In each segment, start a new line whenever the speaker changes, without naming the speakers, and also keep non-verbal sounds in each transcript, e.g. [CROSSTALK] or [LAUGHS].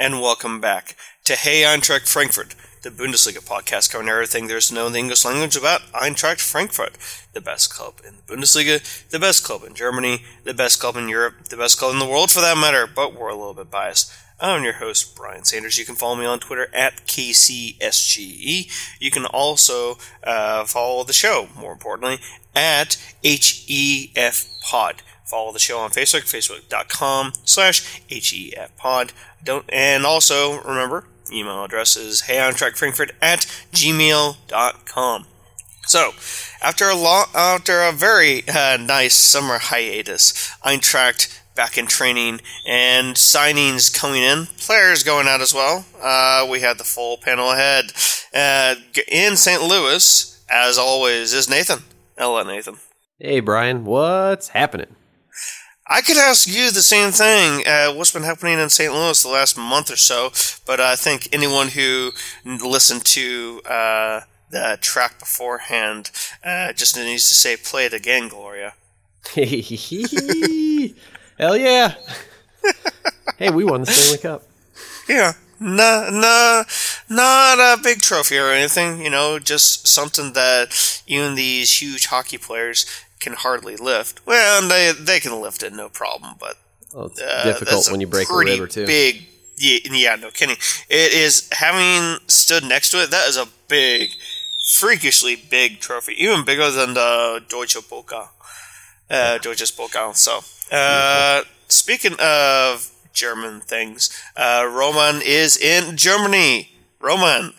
and welcome back to Hey Eintracht Frankfurt, the Bundesliga podcast covering everything there's to know in the English language about Eintracht Frankfurt, the best club in the Bundesliga, the best club in Germany, the best club in Europe, the best club in the world for that matter, but we're a little bit biased. I'm your host, Brian Sanders. You can follow me on Twitter at KCSGE. You can also uh, follow the show, more importantly, at HEFPod. Follow the show on Facebook, facebook.com slash HEFPod. Don't, and also, remember, email address is heyeintrachtfrankfurt at gmail.com. So, after a long, after a very uh, nice summer hiatus, Eintracht back in training and signings coming in, players going out as well. Uh, we had the full panel ahead. Uh, in St. Louis, as always, is Nathan. Hello, Nathan.
Hey, Brian. What's happening?
I could ask you the same thing. Uh, what's been happening in St. Louis the last month or so? But I think anyone who listened to uh, the track beforehand uh, just needs to say, "Play it again, Gloria." [LAUGHS]
Hell yeah! [LAUGHS] hey, we won the Stanley Cup.
Yeah, no, no, not a big trophy or anything. You know, just something that even these huge hockey players can hardly lift. Well, they they can lift it no problem, but
well, it's uh, difficult when you break a river too.
Big, yeah, yeah, no kidding. It is having stood next to it. That is a big, freakishly big trophy, even bigger than the Deutsche Pokal, uh, Deutsches Pokal. So, uh, speaking of German things, uh, Roman is in Germany. Roman.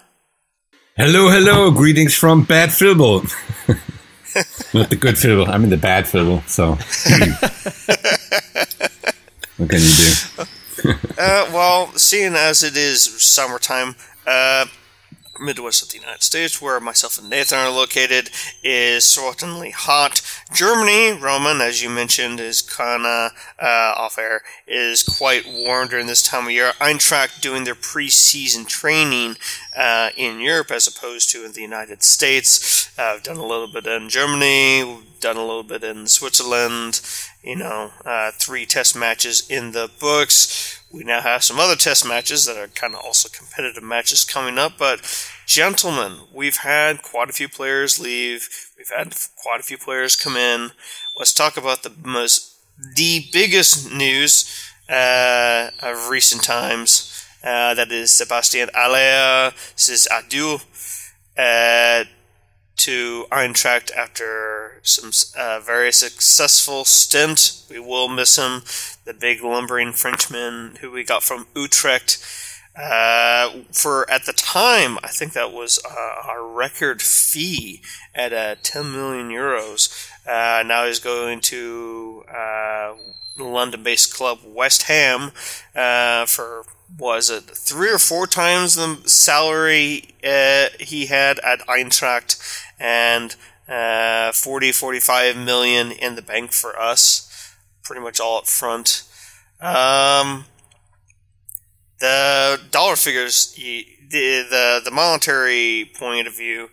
Hello, hello. Greetings from Bad Vilbel. [LAUGHS] [LAUGHS] Not the good fiddle. I'm in the bad fiddle. So, [LAUGHS] what can you
do? [LAUGHS] uh, well, seeing as it is summertime, uh, Midwest of the United States, where myself and Nathan are located, is certainly hot. Germany, Roman, as you mentioned, is kind of uh, off air, is quite warm during this time of year. Eintracht doing their preseason training uh, in Europe as opposed to in the United States. Uh, I've done a little bit in Germany, done a little bit in Switzerland. You know, uh, three test matches in the books we now have some other test matches that are kind of also competitive matches coming up. But, gentlemen, we've had quite a few players leave. We've had quite a few players come in. Let's talk about the most, the biggest news uh, of recent times. Uh, that is Sebastian Haller says adieu uh, to Eintracht after some uh, very successful stint. We will miss him the big lumbering Frenchman who we got from Utrecht. Uh, for at the time, I think that was uh, a record fee at uh, 10 million euros. Uh, now he's going to uh, London-based club West Ham uh, for was it three or four times the salary he had at Eintracht and 40 45 million in the bank for us pretty much all up front. Um, the dollar figures, the the the monetary point of view,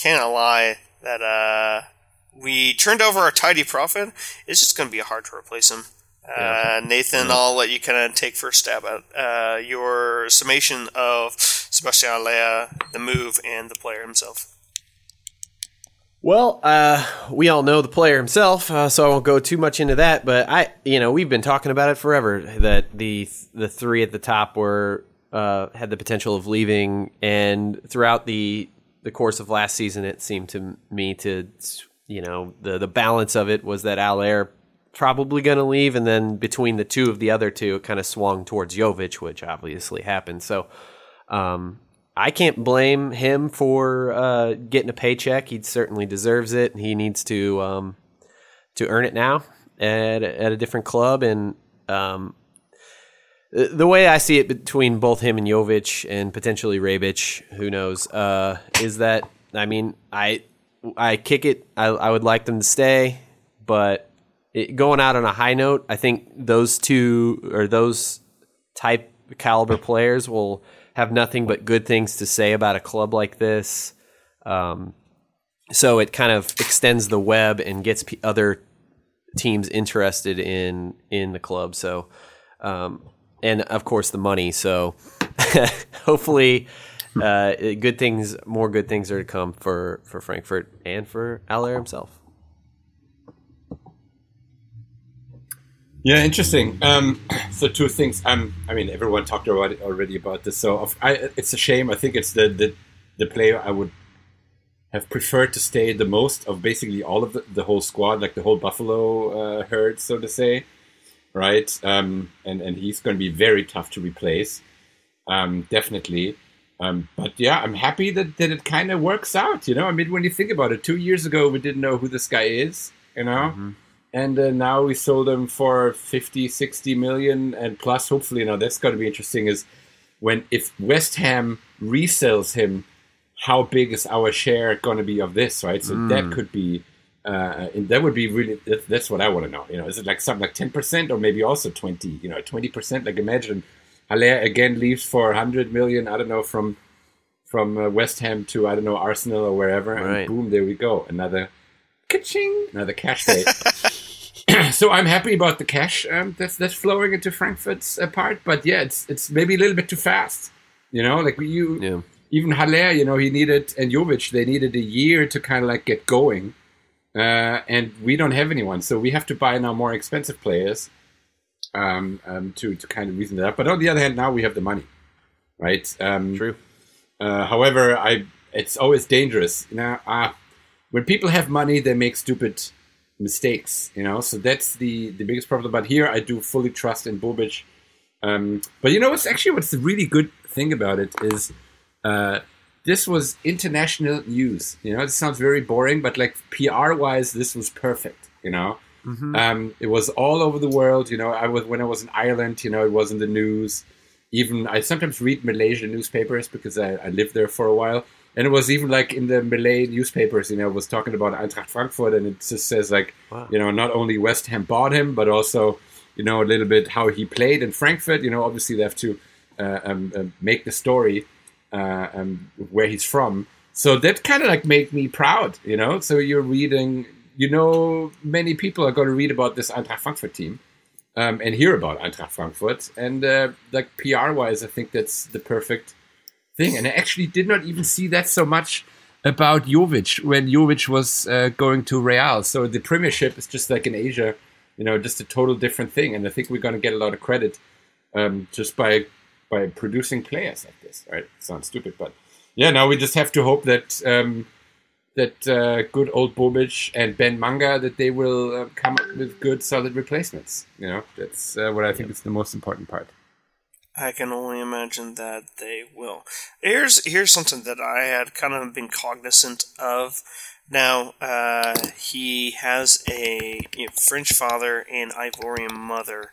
can't lie that uh, we turned over a tidy profit. It's just going to be hard to replace him. Uh, Nathan, I'll let you kind of take first stab at uh, your summation of Sebastian Haller, the move, and the player himself.
Well, uh, we all know the player himself, uh, so I won't go too much into that. But I, you know, we've been talking about it forever that the the three at the top were uh, had the potential of leaving, and throughout the the course of last season, it seemed to me to, you know, the the balance of it was that Haller probably going to leave, and then between the two of the other two, it kind of swung towards Jovic, which obviously happened. So. Um, I can't blame him for uh, getting a paycheck. He certainly deserves it. He needs to um, to earn it now at at a different club. And um, the way I see it between both him and Jovic and potentially Rebic, who knows, uh, is that I mean I I kick it. I, I would like them to stay, but it, going out on a high note, I think those two or those type caliber players will have nothing but good things to say about a club like this. Um, so it kind of extends the web and gets p- other teams interested in in the club. So, um, and of course the money. So [LAUGHS] hopefully, uh, good things, more good things are to come for for Frankfurt and for Haller himself.
Yeah, interesting. Um, [CLEARS THROAT] so two things. Um, I mean, everyone talked about it already about this. So I, it's a shame. I think it's the, the the player I would have preferred to stay the most of basically all of the, the whole squad, like the whole Buffalo uh, herd, so to say, right? Um, and and he's going to be very tough to replace, um, definitely. Um, but yeah, I'm happy that, that it kind of works out. You know, I mean, when you think about it, two years ago we didn't know who this guy is. You know. Mm-hmm and uh, now we sold them for 50 60 million and plus hopefully now know that's going to be interesting is when if west ham resells him how big is our share going to be of this right so mm. that could be uh, and that would be really that, that's what i want to know you know is it like something like 10% or maybe also 20 you know 20% like imagine Haller again leaves for 100 million i don't know from from uh, west ham to i don't know arsenal or wherever right. and boom there we go another ka-ching, another cash rate [LAUGHS] [CLEARS THROAT] so I'm happy about the cash um, that's that's flowing into Frankfurt's uh, part, but yeah, it's it's maybe a little bit too fast. You know, like you yeah. even Haller, you know, he needed and Jovic, they needed a year to kind of like get going, uh, and we don't have anyone, so we have to buy now more expensive players um, um, to to kind of reason that up. But on the other hand, now we have the money, right? Um,
True.
Uh, however, I it's always dangerous. You know, uh, when people have money, they make stupid mistakes, you know. So that's the the biggest problem. But here, I do fully trust in Bobic. Um, but you know what's actually what's the really good thing about it is uh, this was international news. You know, it sounds very boring, but like PR wise, this was perfect. You know, mm-hmm. um, it was all over the world. You know, I was when I was in Ireland. You know, it was in the news. Even I sometimes read Malaysian newspapers because I, I lived there for a while and it was even like in the Malay newspapers, you know, was talking about Eintracht Frankfurt, and it just says like, wow. you know, not only West Ham bought him, but also, you know, a little bit how he played in Frankfurt. You know, obviously they have to uh, um, uh, make the story uh, um, where he's from. So that kind of like made me proud, you know. So you're reading, you know, many people are going to read about this Eintracht Frankfurt team. Um, and hear about Eintracht Frankfurt, and uh, like PR wise, I think that's the perfect thing. And I actually did not even see that so much about Jovic when Jovic was uh, going to Real. So the Premiership is just like in Asia, you know, just a total different thing. And I think we're going to get a lot of credit um, just by by producing players like this. Right? Sounds stupid, but yeah. Now we just have to hope that um, that uh, good old Bobic and Ben Manga that they will uh, come up with good, solid replacements. You know, that's uh, what I think is the most important part.
I can only imagine that they will. Here's here's something that I had kind of been cognizant of. Now uh, he has a you know, French father and Ivorian mother,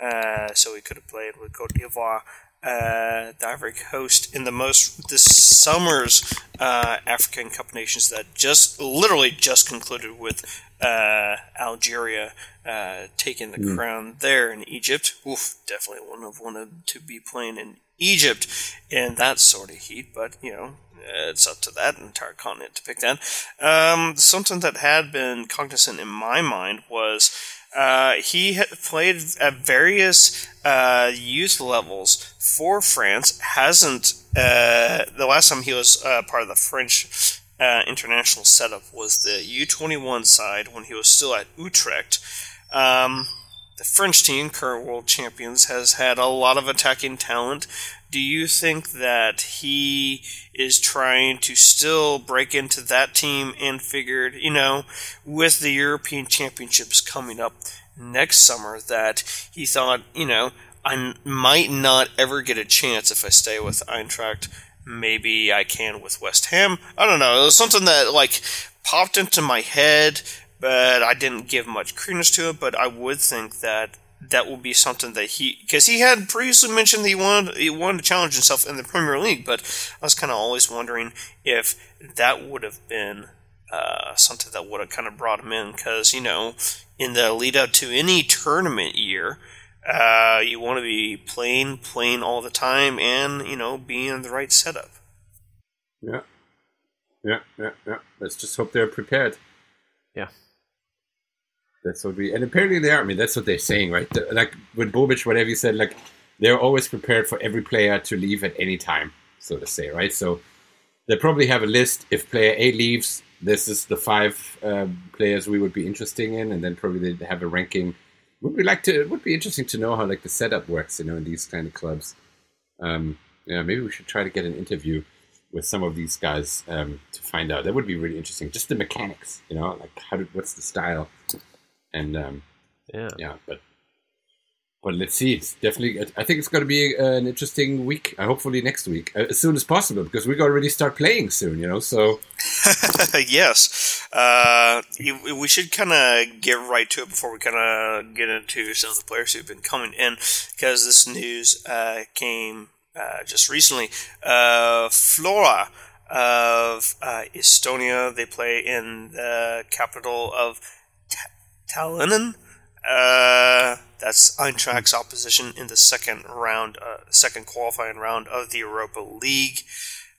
uh, so he could have played with Cote d'Ivoire, uh, the Ivory Coast, in the most this summer's uh, African Cup nations that just literally just concluded with uh, Algeria uh, taking the mm. crown there in Egypt. Oof, definitely wouldn't have wanted to be playing in Egypt in that sort of heat, but you know, it's up to that entire continent to pick that. Um, something that had been cognizant in my mind was uh, he had played at various uh, youth levels for France. Hasn't uh, the last time he was uh, part of the French uh, international setup was the U21 side when he was still at Utrecht. Um, the French team, current world champions, has had a lot of attacking talent. Do you think that he is trying to still break into that team and figured, you know, with the European Championships coming up next summer, that he thought, you know, I might not ever get a chance if I stay with Eintracht maybe I can with West Ham. I don't know. It was something that like popped into my head, but I didn't give much credence to it. But I would think that that will be something that he because he had previously mentioned that he wanted he wanted to challenge himself in the Premier League, but I was kind of always wondering if that would have been uh, something that would have kind of brought him in because you know in the lead up to any tournament year uh, you want to be playing, playing all the time, and you know, being in the right setup.
Yeah, yeah, yeah, yeah. Let's just hope they're prepared.
Yeah,
that's what we. And apparently they are. I mean, that's what they're saying, right? The, like with Bobic, whatever you said, like they're always prepared for every player to leave at any time, so to say, right? So they probably have a list. If player A leaves, this is the five um, players we would be interested in, and then probably they have a ranking. Would we like to? It would be interesting to know how like the setup works, you know, in these kind of clubs. Um, yeah, maybe we should try to get an interview with some of these guys um, to find out. That would be really interesting. Just the mechanics, you know, like how do, what's the style, and um,
Yeah.
yeah, but but let's see. It's definitely. I think it's going to be an interesting week. Uh, hopefully next week, uh, as soon as possible, because we're going to really start playing soon. You know, so [LAUGHS]
yes. Uh, we should kind of get right to it before we kind of get into some of the players who've been coming in, because this news uh, came uh, just recently. Uh, Flora of Estonia, they play in the capital of Ta- Tallinn. Uh, that's Eintracht's opposition in the second round, uh, second qualifying round of the Europa League.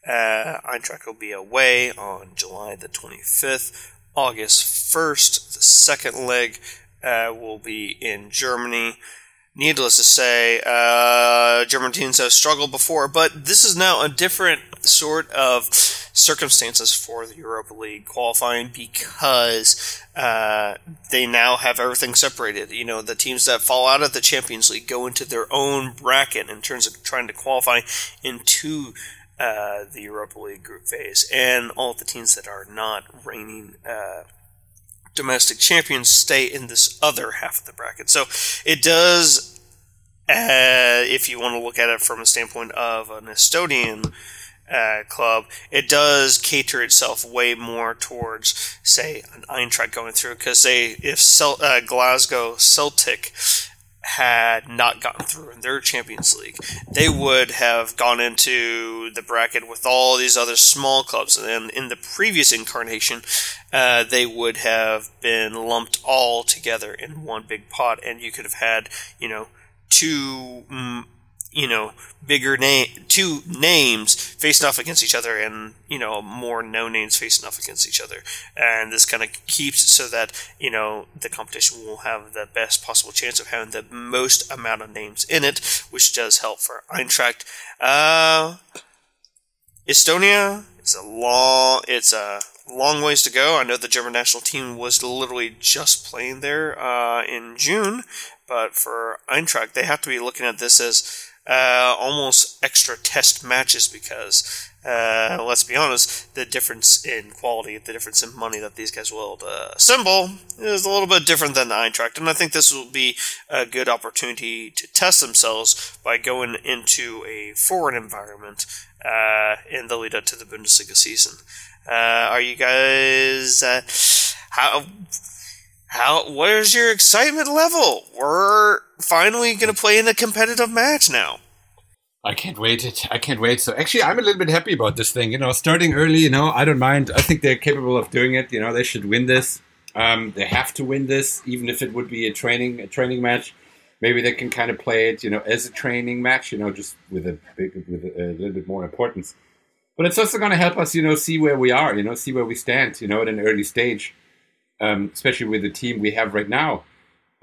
Uh, Eintracht will be away on July the 25th. August 1st, the second leg uh, will be in Germany. Needless to say, uh, German teams have struggled before, but this is now a different sort of circumstances for the Europa League qualifying because uh, they now have everything separated. You know, the teams that fall out of the Champions League go into their own bracket in terms of trying to qualify into uh, the Europa League group phase, and all the teams that are not reigning uh, domestic champions stay in this other half of the bracket. So it does, uh, if you want to look at it from a standpoint of an Estonian uh, club, it does cater itself way more towards, say, an Eintracht going through. Because they, if Cel- uh, Glasgow Celtic had not gotten through in their Champions League, they would have gone into the bracket with all these other small clubs. And in the previous incarnation, uh, they would have been lumped all together in one big pot, and you could have had, you know, two, mm, you know, bigger name, two names facing off against each other, and you know, more no names facing off against each other. And this kind of keeps it so that you know the competition will have the best possible chance of having the most amount of names in it, which does help for Eintracht. Uh, Estonia is a long, it's a long ways to go. I know the German national team was literally just playing there uh, in June, but for Eintracht, they have to be looking at this as uh, almost extra test matches because, uh, let's be honest, the difference in quality, the difference in money that these guys will uh, assemble is a little bit different than the Eintracht, and I think this will be a good opportunity to test themselves by going into a foreign environment uh, in the lead up to the Bundesliga season. Uh, are you guys uh, how how where's your excitement level? We're finally going to play in a competitive match now.
I can't wait. It. I can't wait. So actually, I'm a little bit happy about this thing. You know, starting early. You know, I don't mind. I think they're capable of doing it. You know, they should win this. Um, they have to win this, even if it would be a training a training match. Maybe they can kind of play it, you know, as a training match. You know, just with a big, with a, a little bit more importance. But it's also going to help us, you know, see where we are. You know, see where we stand. You know, at an early stage, um, especially with the team we have right now.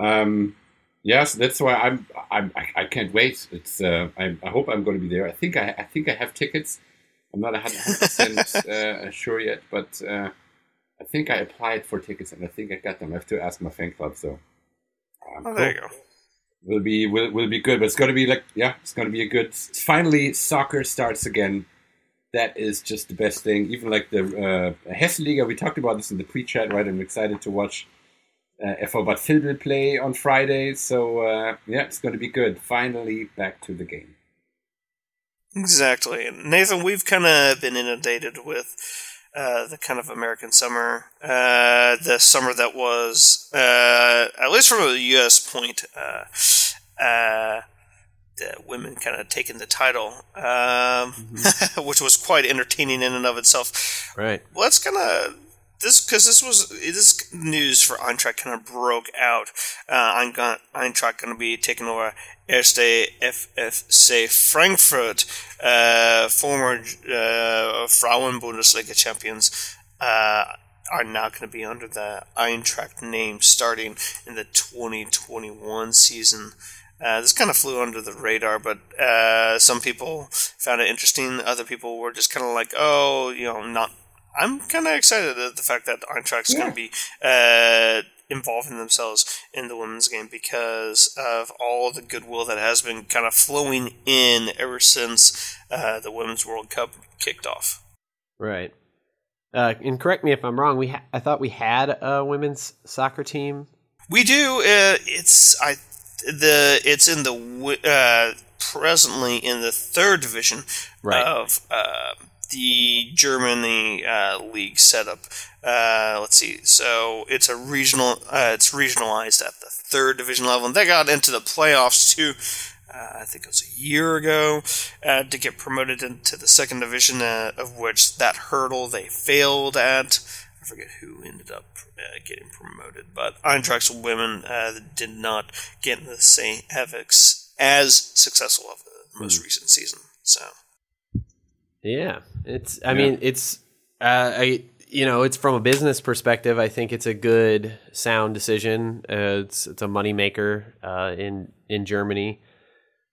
Um, yes, that's why I'm. I'm. I, I can't wait. It's. Uh, I, I hope I'm going to be there. I think I. I think I have tickets. I'm not 100 percent [LAUGHS] uh, sure yet, but uh, I think I applied for tickets and I think I got them. I have to ask my fan club. So. Um,
Oh, there you go.
Will be will, will be good, but it's going to be like yeah, it's going to be a good. Finally, soccer starts again. That is just the best thing. Even like the uh, Hesse Liga, we talked about this in the pre-chat, right? I'm excited to watch uh, FV Bad Vilbel play on Friday. So uh, yeah, it's going to be good. Finally, back to the game.
Exactly. Nathan, we've kind of been inundated with uh, the kind of American summer, uh, the summer that was, uh, at least from a U.S. point, uh, uh, the women kind of taking the title, um, [LAUGHS] which was quite entertaining in and of itself.
Right.
Let's kind of this because this was this news for Eintracht kind of broke out. Uh, Ein- Eintracht going to be taking over Erste FFC Frankfurt, uh, former uh, Frauen Bundesliga champions. Uh, are now going to be under the Eintracht name starting in the 2021 season. Uh, this kind of flew under the radar, but uh, some people found it interesting. Other people were just kind of like, "Oh, you know, not." I'm kind of excited at the fact that Eintracht's
Yeah.
going to be uh, involving themselves in the women's game because of all the goodwill that has been kind of flowing in ever since uh, the Women's World Cup kicked off.
Right. Uh, and correct me if I'm wrong. We ha- I thought we had a women's soccer team.
We do. Uh, it's I the it's in the uh, presently in the third division
Right.
of uh, the Germany uh, league setup. Uh, let's see. So it's a regional. Uh, it's regionalized at the third division level, and they got into the playoffs too. Uh, I think it was a year ago uh, to get promoted into the second division, uh, of which that hurdle they failed at. I forget who ended up uh, getting promoted, but Eintracht's women uh, did not get in the same havocs as successful of the most recent season. So
Yeah, it's. I
Yeah.
mean, it's. Uh, I you know, it's from a business perspective. I think it's a good, sound decision. Uh, it's it's a moneymaker uh, in in Germany,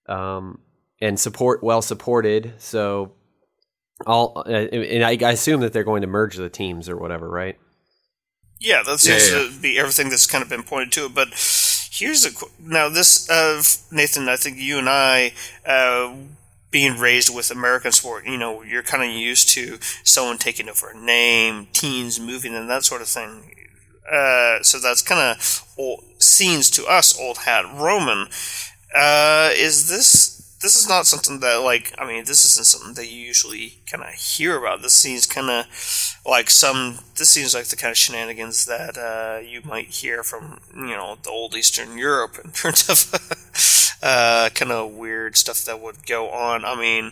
um, and support well supported. So, all uh, and I, I assume that they're going to merge the teams or whatever, right?
yeah, that seems
Yeah, yeah.
to be everything that's kind of been pointed to. But here's a qu- now this uh, Nathan. I think you and I. Uh, being raised with American sport, you know, you're kind of used to someone taking over a name, teams moving, and that sort of thing. Uh, so that's kind of old, scenes to us, old hat Roman. Uh, is this this is not something that like I mean this isn't something that you usually kind of hear about. This seems kind of like some. This seems like the kind of shenanigans that uh, you might hear from you know the old Eastern Europe in terms [LAUGHS] of uh, kind of weird stuff that would go on. I mean.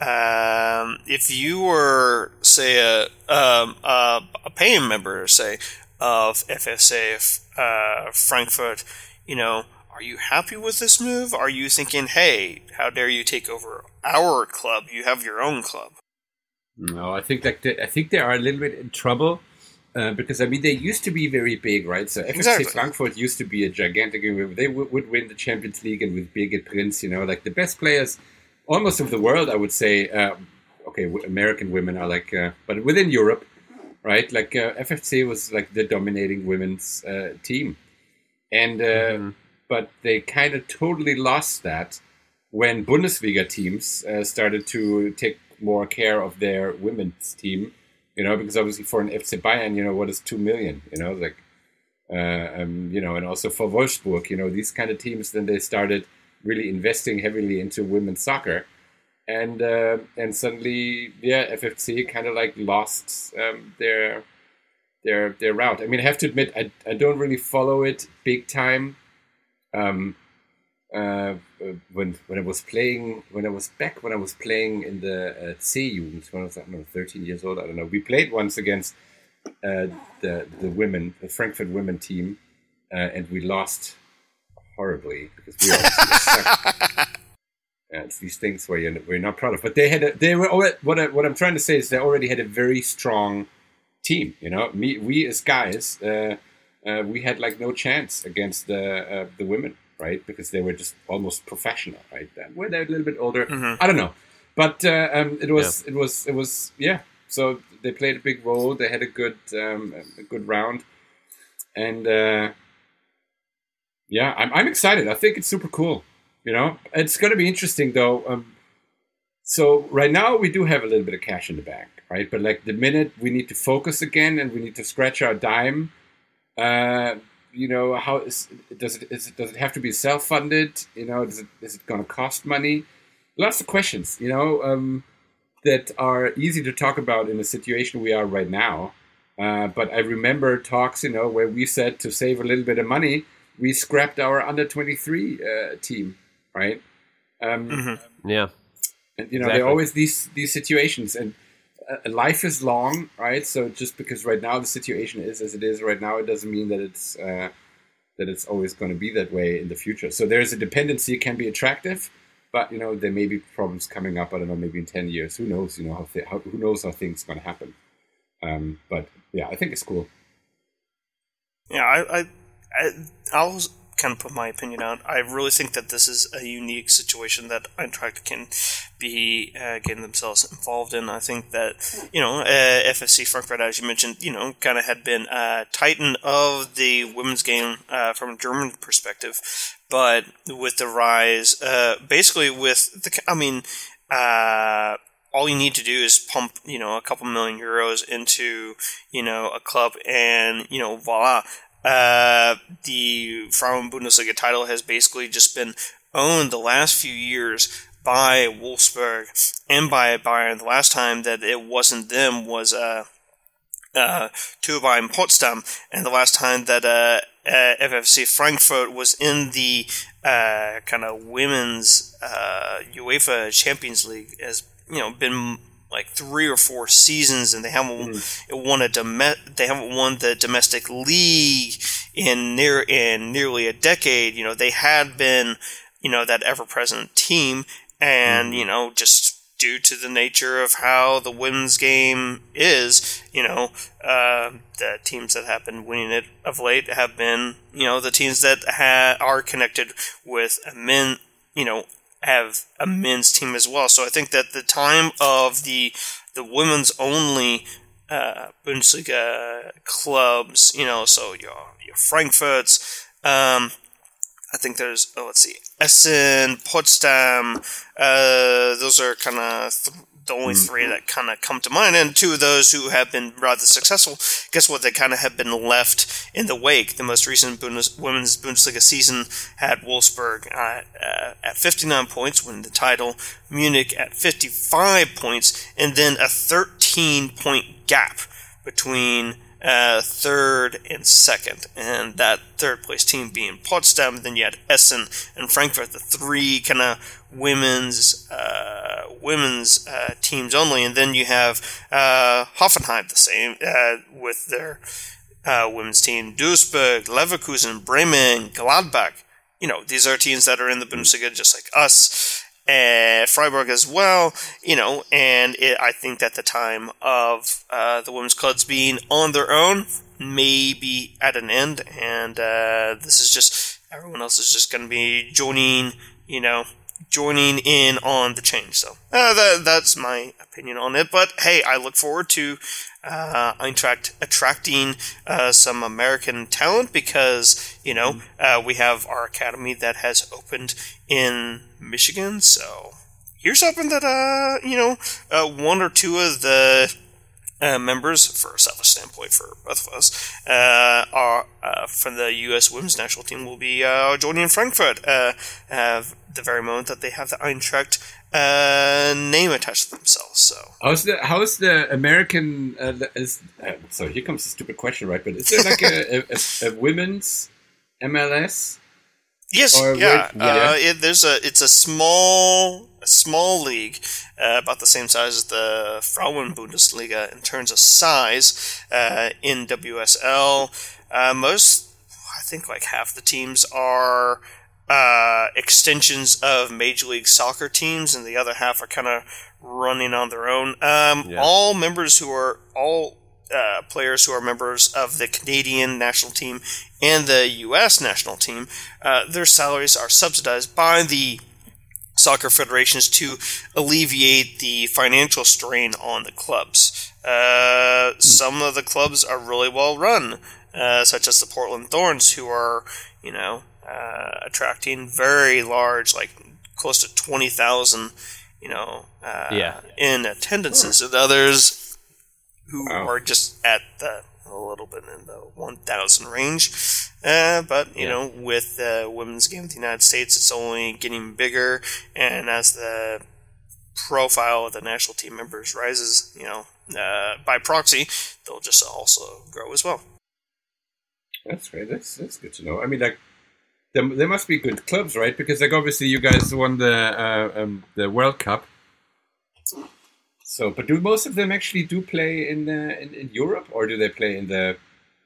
Um, if you were, say, a, um, a, a paying member, say, of FSA uh, Frankfurt, you know, are you happy with this move? Are you thinking, hey, how dare you take over our club? You have your own club.
No, I think like they, I think they are a little bit in trouble uh, because I mean they used to be very big, right? So FC
Exactly.
Frankfurt used to be a gigantic. They would, would win the Champions League and with Birgit Prinz, you know, like the best players almost of the world, I would say. Uh, okay, w- American women are like, uh, but within Europe, right? Like uh, FFC was like the dominating women's uh, team, and uh, but they kind of totally lost that when Bundesliga teams uh, started to take more care of their women's team, you know, because obviously for an FC Bayern, you know, what is two million, you know, like, uh, um, you know, and also for Wolfsburg, you know, these kind of teams, then they started really investing heavily into women's soccer, and uh, and suddenly, yeah, FFC kind of like lost um, their their their route. I mean, I have to admit, I I don't really follow it big time. Um, uh, uh, when when I was playing when I was back when I was playing in the uh, C-Jugend when I was I don't know 13 years old I don't know we played once against uh, the the women the Frankfurt women team uh, and we lost horribly because we obviously [LAUGHS] it's these things where you're, where you're not proud of but they had a, they were already, what I, what I'm trying to say is they already had a very strong team you know? Me we as guys uh, we had like no chance against the uh, the women right? Because they were just almost professional, right? And when they're a little bit older, I don't know, but uh, um, it was it was it was yeah. So they played a big role. They had a good um, a good round, and uh, yeah, I'm I'm excited. I think it's super cool. You know, it's going to be interesting though. Um, so right now we do have a little bit of cash in the bank, right? But like the minute we need to focus again and we need to scratch our dime, uh, you know, how is does it is it does it have to be self funded? You know, is it is it going to cost money? Lots of questions, you know, um, that are easy to talk about in the situation we are right now. Uh, but I remember talks, you know, where we said to save a little bit of money, we scrapped our under twenty three uh, team, right? Um,
Yeah.
and you know,
Exactly.
there are always these these situations, and life is long, right? So just because right now the situation is as it is right now, it doesn't mean that it's uh, that it's always going to be that way in the future. So there is a dependency it can be attractive, but you know there may be problems coming up. I don't know, maybe in ten years. Who knows? You know how, th- how who knows how things going to happen. Um, but yeah, I think it's cool.
Yeah, I, I, I, I was kind of put my opinion out. I really think that this is a unique situation that Eintracht can be uh, getting themselves involved in. I think that you know uh, FFC Frankfurt, as you mentioned, you know, kind of had been a titan of the women's game uh, from a German perspective, but with the rise, uh, basically with the, I mean. Uh, all you need to do is pump, you know, a couple million euros into, you know, a club, and you know, voila, uh, the Frauen Bundesliga title has basically just been owned the last few years by Wolfsburg and by Bayern. The last time that it wasn't them was uh, uh, Turbine Potsdam, and the last time that uh, uh, FFC Frankfurt was in the uh, kind of women's uh, UEFA Champions League has you know been like three or four seasons, and they haven't mm. won a dom- they haven't won the domestic league in near in nearly a decade. You know, they had been you know that ever present team, and mm. you know just due to the nature of how the women's game is, you know, uh, the teams that have been winning it of late have been, you know, the teams that ha- are connected with men, you know, have a men's team as well. So I think that the time of the the women's only uh, Bundesliga clubs, you know, so your your Frankfurts, um, I think there's oh let's see Essen, Potsdam, uh, those are kind of th- the only mm. three that kind of come to mind, and two of those who have been rather successful. Guess what? They kind of have been left in the wake. The most recent Bundes- women's Bundesliga season had Wolfsburg uh, uh, at 59 points, winning the title. Munich at 55 points, and then a 13 point gap between uh, third and second, and that third place team being Potsdam. Then you had Essen and Frankfurt, the three kind of women's uh, women's uh, teams only, and then you have uh, Hoffenheim, the same uh, with their uh, women's team, Duisburg, Leverkusen, Bremen, Gladbach. You know, these are teams that are in the Bundesliga just like us and Freiburg as well, you know, and it, I think that the time of uh, the women's clubs being on their own may be at an end, and uh, this is just everyone else is just going to be joining, you know, joining in on the change. So uh, that, that's my opinion on it. But hey, I look forward to uh, Eintracht attracting uh, some American talent because you know uh, we have our academy that has opened in Michigan. So here's hoping that uh, you know uh, one or two of the uh, members, for a selfish standpoint for both of us, uh, are uh, from the U.S. women's national team will be uh, joining Frankfurt uh, the very moment that they have the Eintracht uh, name attached to themselves. So
how's the how's the American? Uh, is, uh, so here comes a stupid question, right? But is there like a, [LAUGHS] a, a, women's MLS?
Yes, yeah. yeah. Uh, it, there's a it's a small a small league, uh, about the same size as the Frauen Bundesliga in terms of size uh, in WSL. most, I think, like half the teams are uh, extensions of Major League Soccer teams, and the other half are kind of running on their own. Um, yeah. All members who are all uh, players who are members of the Canadian national team and the U.S. national team, uh, their salaries are subsidized by the soccer federations to alleviate the financial strain on the clubs. Uh, hmm. Some of the clubs are really well run, uh, such as the Portland Thorns, who are, you know, uh, attracting very large, like close to twenty thousand, you know, uh, yeah. in attendances, and others who wow. are just at the a little bit in the one thousand range. Uh, but you yeah. know, with the women's game in the United States, it's only getting bigger, and as the profile of the national team members rises, you know, uh, by proxy, they'll just also grow as well.
That's great. That's that's good to know. I mean, like there, there must be good clubs, right? Because like obviously you guys won the uh, um, the World Cup. So, but do most of them actually do play in, uh, in, in Europe, or do they play in the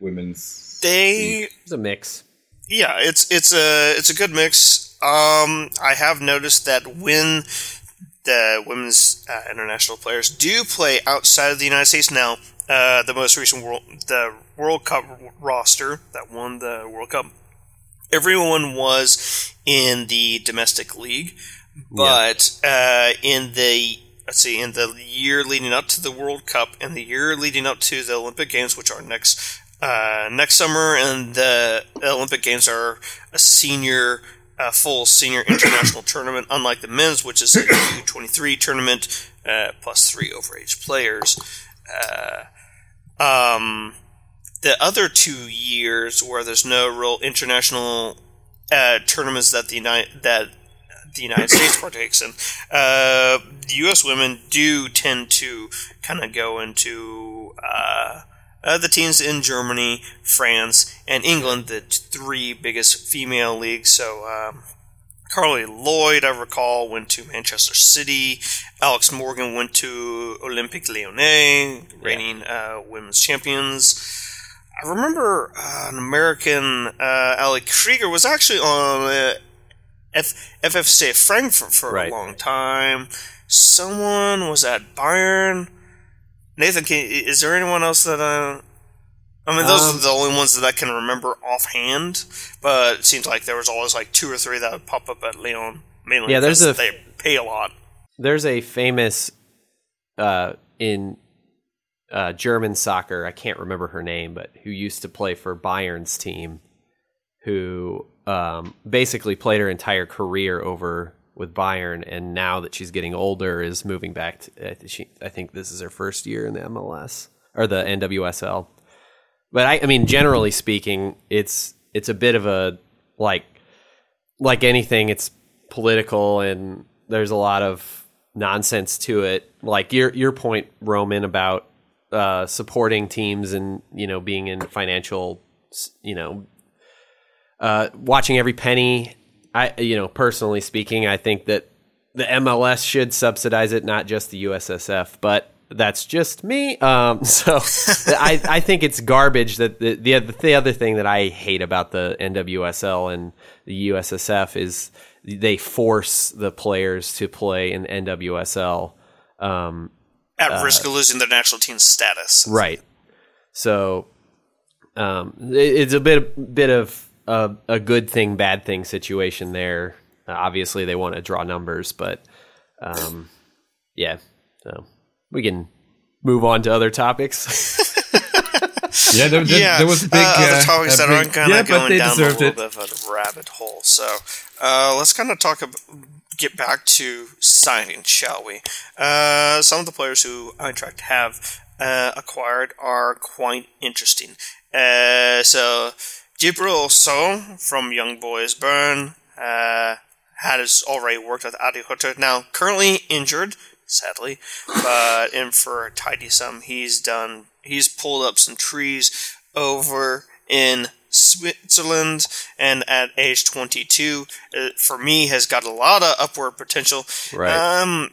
women's?
They
league? it's a mix.
Yeah, it's it's a it's a good mix. Um, I have noticed that when the women's uh, international players do play outside of the United States now, uh, the most recent world the World Cup roster that won the World Cup everyone was in the domestic league, but uh, in the let's see, in the year leading up to the World Cup and the year leading up to the Olympic Games, which are next uh, next summer, and the Olympic Games are a senior. A full senior [COUGHS] international tournament, unlike the men's, which is a U23 tournament uh, plus three overage players. Uh, um, the other two years where there's no real international uh, tournaments that the United that the United States [COUGHS] partakes in, uh, the U.S. women do tend to kind of go into uh, uh, the teams in Germany, France, and England, the three biggest female leagues. So. Um, Carli Lloyd, I recall, went to Manchester City. Alex Morgan went to Olympique Lyonnais, reigning uh, women's champions. I remember uh, an American, uh, Ali Krieger, was actually on uh, F- FFC Frankfurt for
Right.
a long time. Someone was at Bayern. Nathan, can, is there anyone else that I? I mean, those
Um,
are the only ones that I can remember offhand. But it seems like there was always like two or three that would pop up at Lyon, mainly
Yeah, there's
because
a-
they pay a lot.
There's a famous uh, in uh, German soccer. I can't remember her name, but who used to play for Bayern's team, who um, basically played her entire career over with Bayern, and now that she's getting older, is moving back. To, I th- she, I think this is her first year in the MLS or the NWSL. But I, I mean, generally speaking, it's it's a bit of a like like anything, it's political and there's a lot of nonsense to it. Like your your point, Roman, about uh, supporting teams and you know being in financial, you know, uh, watching every penny. I you know personally speaking, I think that the MLS should subsidize it, not just the USSF, but. That's just me. Um, [LAUGHS] so I, I think it's garbage that the, the other the other thing that I hate about the NWSL and the USSF is they force the players to play in NWSL. Um,
At risk of losing their national team status.
right. So um, it- it's a bit bit of a, a good thing, bad thing situation there. Uh, obviously, they want to draw numbers, but um, yeah. So we can move on to other topics. [LAUGHS]
Yeah, there, there,
yeah,
there was a big
uh, other
uh,
topics
a
that
big-
aren't kind of
but
going
they
down a
deserved
little
it.
bit of a rabbit hole. So uh, let's kind of talk about get back to signing, shall we? Uh, some of the players who Eintracht have uh, acquired are quite interesting. Uh, so Djibril Sow from Young Boys Bern uh, has already worked with Adi Hutter. Now currently injured, sadly, but in for a tidy sum, he's done. He's pulled up some trees over in Switzerland, and at age 22, uh, for me, has got a lot of upward potential.
Right.
Um,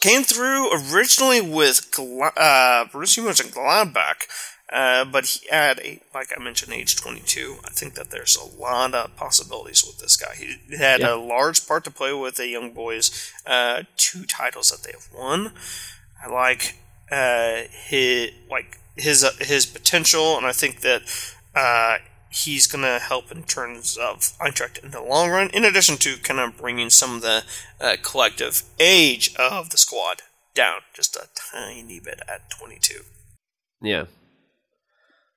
came through originally with Gla- uh, Borussia Mönchengladbach, uh, but he had a, like I mentioned, age 22. I think that there's a lot of possibilities with this guy. He had
Yeah.
a large part to play with the young boys. Uh, two titles that they have won. I like uh, his like his uh, his potential, and I think that uh, he's going to help in terms of Eintracht in the long run. In addition to kind of bringing some of the uh, collective age of the squad down just a tiny bit at 22.
Yeah.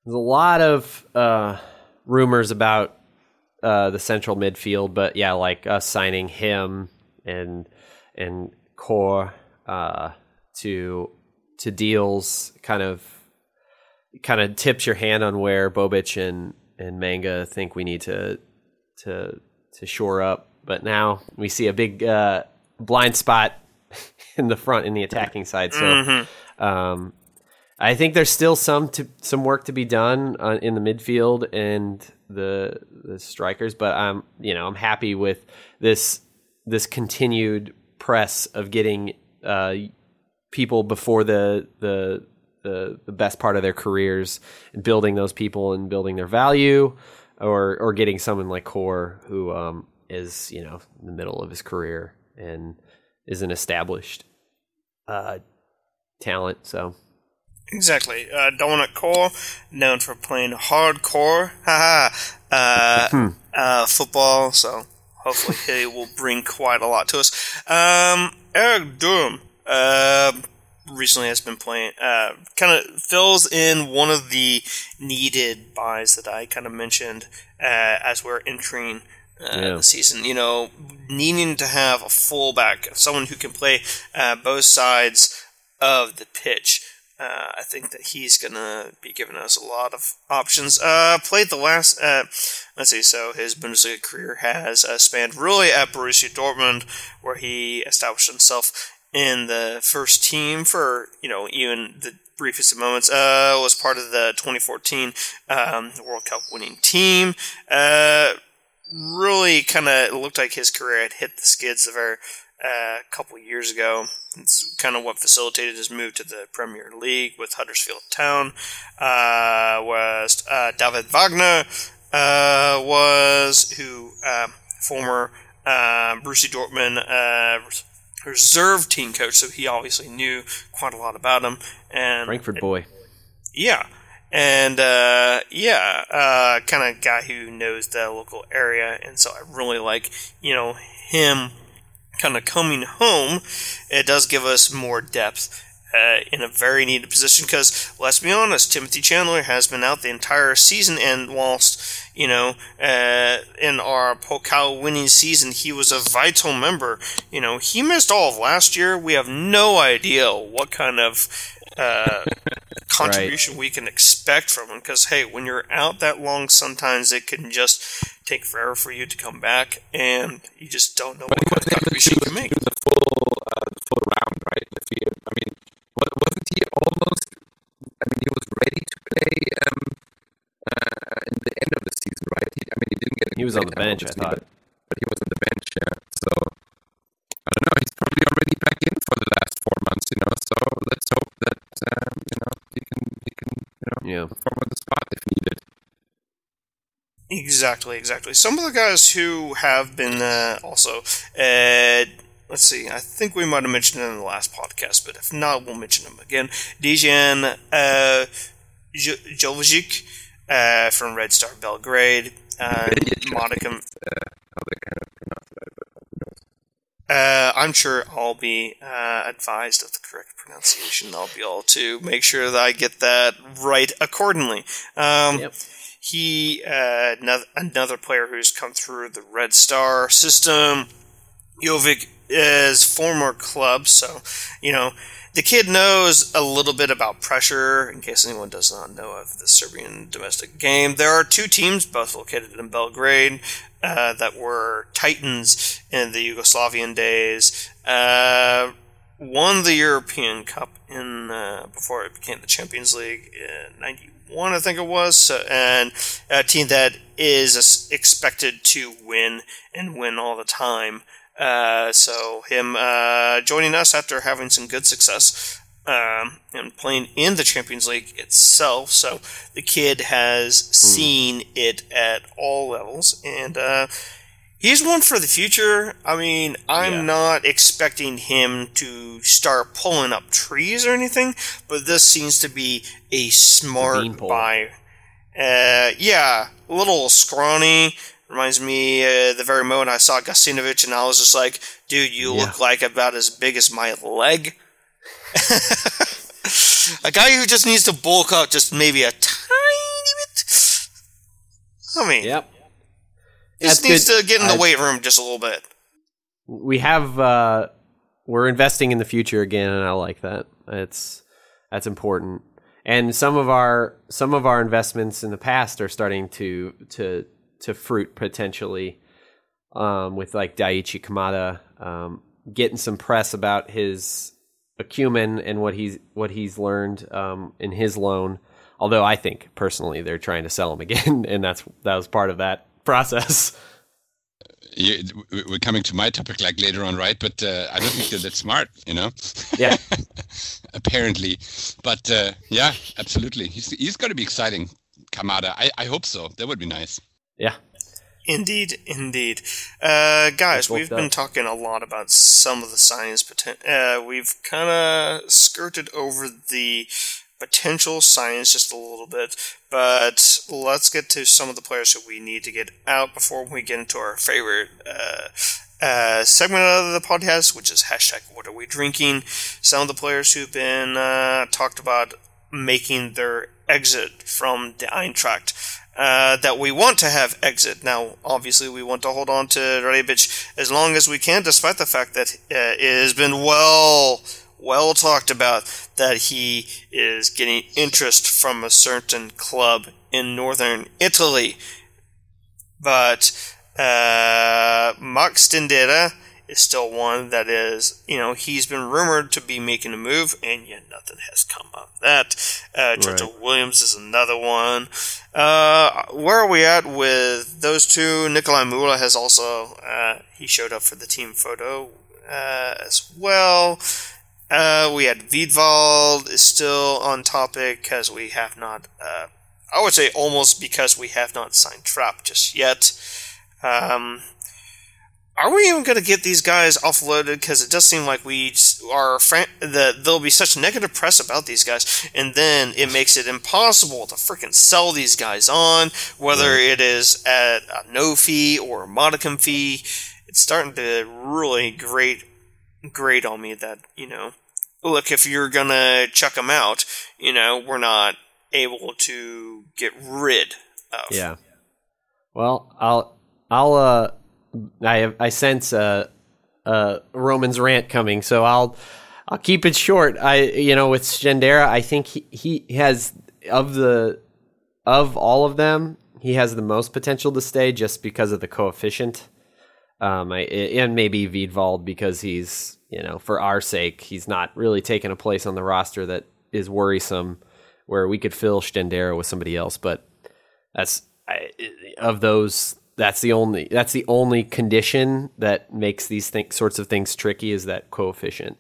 There's a lot of uh, rumors about uh, the central midfield, but yeah, like us signing him and and Kohr uh, to to deals kind of kind of tips your hand on where Bobic and and Manga think we need to to to shore up. But now we see a big uh, blind spot [LAUGHS] in the front in the attacking side. So um, I think there's still some to, some work to be done uh, in the midfield and the the strikers, but I'm you know I'm happy with this this continued press of getting uh, people before the the the the best part of their careers and building those people and building their value, or or getting someone like Kohr who um, is you know in the middle of his career and is an established uh, talent. So
Exactly. Uh, Dominik Kohr, known for playing hardcore. [LAUGHS] Haha. Uh, uh, football. So hopefully he will bring quite a lot to us. Um, Erik Durm uh, recently has been playing, uh, kind of fills in one of the needed buys that I kind of mentioned uh, as we're entering. Uh,
Yeah.
the season, you know, needing to have a fullback, someone who can play uh, both sides of the pitch. Uh, I think that he's gonna be giving us a lot of options. Uh, played the last, uh, let's see, so his Bundesliga career has uh, spanned really at Borussia Dortmund, where he established himself in the first team for you know even the briefest of moments. Uh, was part of the 2014 um, World Cup winning team. Uh, really kind of looked like his career had hit the skids a very uh, couple years ago. It's kind of what facilitated his move to the Premier League with Huddersfield Town. Uh, was uh, David Wagner uh, was who uh, former uh, Borussia Dortmund uh, reserve team coach, so he obviously knew quite a lot about him. And
Frankfurt boy.
yeah. And uh, yeah, uh, kind of guy who knows the local area, and so I really like you know him kind of coming home. It does give us more depth uh, in a very needed position because let's be honest, Timothy Chandler has been out the entire season, and whilst you know uh, in our Pokal winning season he was a vital member, you know he missed all of last year. We have no idea what kind of uh, [LAUGHS] contribution we can expect from him because hey when you're out that long sometimes it can just take forever for you to come back and you just don't know what kind of contribution you can make
the full uh, the full round, right? If he, I mean, wa- wasn't he almost? I mean, he was ready to play um, uh, the end of the season, right? He, I mean, he didn't get. a
He was on the bench, I thought.
but, but he was on the bench, yeah. So I don't know. He's probably already back in for the last four months, you know. So let's hope that um, you know he can he can you know
Yeah.
perform on the spot if needed.
Exactly, exactly. Some of the guys who have been uh, also, uh, let's see, I think we might have mentioned it in the last podcast, but if not, we'll mention him again. Dijan uh, Jovic uh, from Red Star Belgrade, uh, Modicum.
How kind of that, but?
Uh, I'm sure I'll be uh, advised of the correct pronunciation. I'll be able to make sure that I get that right accordingly. Um,
Yep.
He, uh, another, another player who's come through the Red Star system. Jovic is former club, so you know the kid knows a little bit about pressure. In case anyone does not know of the Serbian domestic game, there are two teams, both located in Belgrade, uh, that were titans in the Yugoslavian days. Uh, won the European Cup in uh, before it became the Champions League in '91, I think it was, so, and a team that is expected to win and win all the time. Uh, so him uh, joining us after having some good success um, and playing in the Champions League itself. So the kid has seen it at all levels, and uh, he's one for the future. I mean, I'm
Yeah.
not expecting him to start pulling up trees or anything, but this seems to be a smart buy. Uh, yeah, a little scrawny. Reminds me uh, the very moment I saw Gacinovic, and I was just like, "Dude, you
Yeah.
look like about as big as my leg." [LAUGHS] a guy who just needs to bulk up just maybe a tiny bit. I mean,
Yep.
just
That's
needs
good.
to get in the weight room just a little bit.
we have uh we're investing in the future again and i like that it's that's important and some of our some of our investments in the past are starting to to to fruit potentially um with like daichi kamada um getting some press about his acumen and what he's what he's learned um in his loan although i think personally they're trying to sell him again [LAUGHS] and that's that was part of that process
you, we- we're coming to my topic like later on, right? But uh, I don't think they're that smart, you know.
yeah [LAUGHS]
Apparently, but uh, yeah, absolutely. He's he's going to be exciting, Kamada. I, I hope so. That would be nice.
Yeah
Indeed, indeed. Uh, guys, we've been talking a lot about some of the science. Poten- uh, we've kind of skirted over the potential science just a little bit. But let's get to some of the players that we need to get out before we get into our favorite uh, uh, segment of the podcast, which is hashtag What Are We Drinking? Some of the players who've been uh, talked about making their exit from the Eintracht. Uh, that we want to have exit. Now, obviously, we want to hold on to Rebic as long as we can, despite the fact that uh, it has been well, well talked about that he is getting interest from a certain club in northern Italy. But uh, Marc Stendera is still one that is, you know, he's been rumored to be making a move, and yet nothing has come of that. Uh, Jojo right. Williams is another one. Uh, where are we at with those two? Nikolai Müller has also, uh, he showed up for the team photo uh, as well. Uh, we had Wiedwald is still on topic because we have not, uh, I would say almost because we have not signed Trapp just yet. Um, are we even going to get these guys offloaded? Because it does seem like we are that there'll be such negative press about these guys, and then it makes it impossible to freaking sell these guys on, whether it is at a no fee or a modicum fee. It's starting to really grate grate on me that you know, look, if you're gonna chuck them out, you know, we're not able to get rid of.
Yeah. Well, I'll I'll uh I I sense a, a Roman's rant coming, so I'll I'll keep it short. I you know with Stendera, I think he, he has of the of all of them, he has the most potential to stay just because of the coefficient. Um, I, and maybe Wiedwald because he's you know for our sake he's not really taking a place on the roster that is worrisome, where we could fill Stendera with somebody else. But that's I, of those that's the only that's the only condition that makes these th- sorts of things tricky is that coefficient.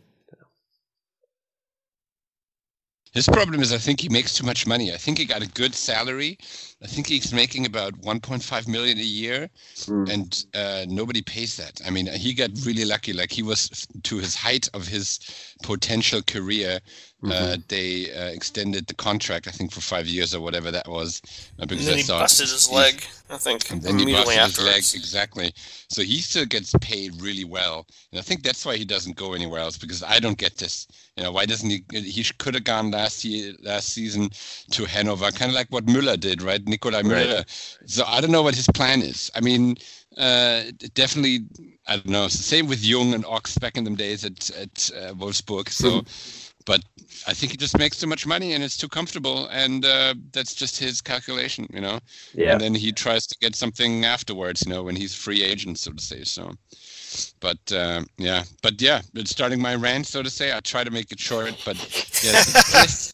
His problem is, I think he makes too much money. I think he got a good salary. I think he's making about 1.5 million a year, mm. and uh, nobody pays that. I mean, he got really lucky. Like he was to his height of his potential career mm-hmm. Uh, they uh, extended the contract, I think, for five years or whatever that was.
Uh, because and then he busted his leg, I think. And then he busted afterwards. his leg,
exactly. So he still gets paid really well, and I think that's why he doesn't go anywhere else. Because I don't get this. You know, why doesn't he? He could have gone last year, last season to Hanover, kind of like what Müller did, right? Nikolai Müller. Right. So I don't know what his plan is. I mean, uh, definitely, I don't know. It's the same with Jung and Ochs back in them days at at uh, Wolfsburg. So. But I think he just makes too much money and it's too comfortable, and uh, that's just his calculation, you know. Yeah. And then he tries to get something afterwards, you know, when he's free agent, so to say. So, but uh, yeah, but yeah, starting my rant, so to say. I try to make it short, but yes, this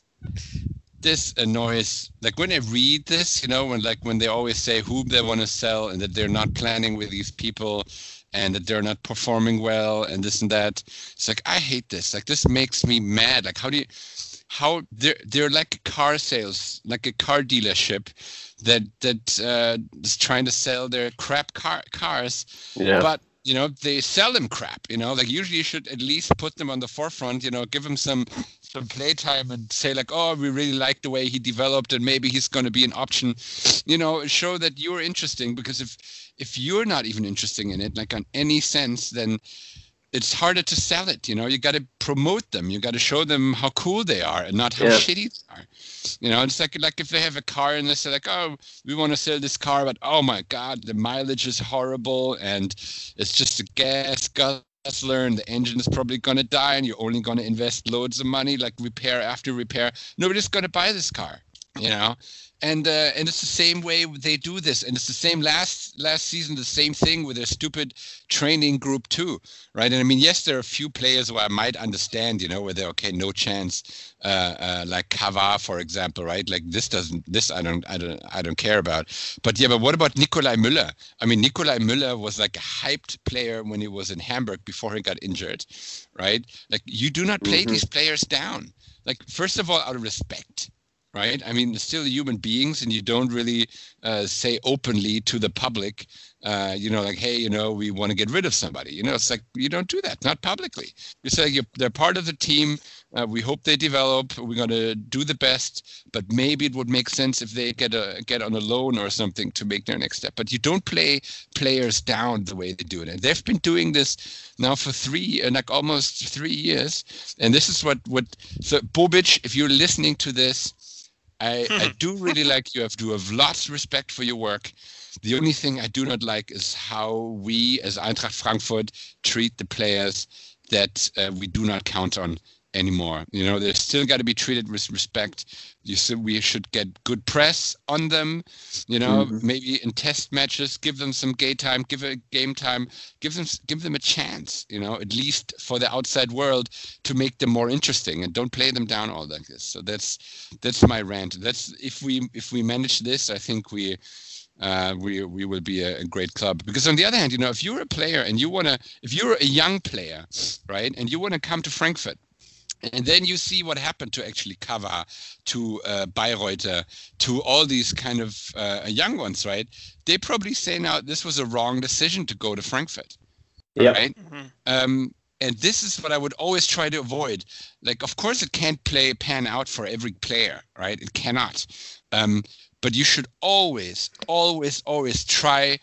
this annoys. Like when I read this, you know, when like when they always say whom they want to sell and that they're not planning with these people and that they're not performing well and this and that. It's like I hate this. Like this makes me mad. Like how do you how they're they're like car sales, like a car dealership that that uh, is trying to sell their crap car cars. Yeah. But you know they sell them crap. You know, like usually you should at least put them on the forefront. You know, give them some some playtime and say like, oh, we really like the way he developed and maybe he's going to be an option. You know, show that you're interesting because if if you're not even interested in it, like on any sense, then it's harder to sell it. You know, you got to promote them. You got to show them how cool they are and not how yeah. shitty they are. You know, it's like like if they have a car and they say like, oh, we want to sell this car, but oh my god, the mileage is horrible and it's just a gas guzzler and the engine is probably going to die and you're only going to invest loads of money like repair after repair. Nobody's going to buy this car. You know, and uh, and it's the same way they do this. And it's the same last last season the same thing with their stupid training group too right? And i mean yes there are a few players where i might understand you know where they're okay no chance uh, uh, like Cavar, for example right? Like this doesn't this i don't i don't i don't care about. But yeah but what about nikolai müller? I mean nikolai müller was like a hyped player when he was in hamburg before he got injured right? Like you do not play mm-hmm. these players down. Like first of all out of respect right? I mean, they're still human beings, and you don't really uh, say openly to the public, uh, you know, like, hey, you know, we want to get rid of somebody. You know, it's like you don't do that, not publicly. You say you're, they're part of the team. Uh, we hope they develop. We're going to do the best, but maybe it would make sense if they get a get on a loan or something to make their next step. But you don't play players down the way they do it, and they've been doing this now for three, uh, like almost three years. And this is what what so Bobic, if you're listening to this I, I do really like you. I do have lots of respect for your work. The only thing I do not like is how we, as Eintracht Frankfurt, treat the players that uh, we do not count on anymore. You know, they're still got to be treated with respect. You said we should get good press on them. You know, mm-hmm. maybe in test matches, give them some game time, give a game time, give them give them a chance. You know, at least for the outside world to make them more interesting, and don't play them down all like this. So that's that's my rant. That's if we if we manage this, I think we. Uh, we we will be a, a, great club because on the other hand, you know, if you're a player and you wanna, if you're a young player, right, and you wanna come to Frankfurt, and then you see what happened to actually Cavar, to uh, Bayreuther, to all these kind of uh, young ones, right? They probably say now this was a wrong decision to go to Frankfurt.
Yeah.
Right. Mm-hmm. Um, and this is what I would always try to avoid. Like, of course, it can't play pan out for every player, right? It cannot. Um, but you should always, always, always try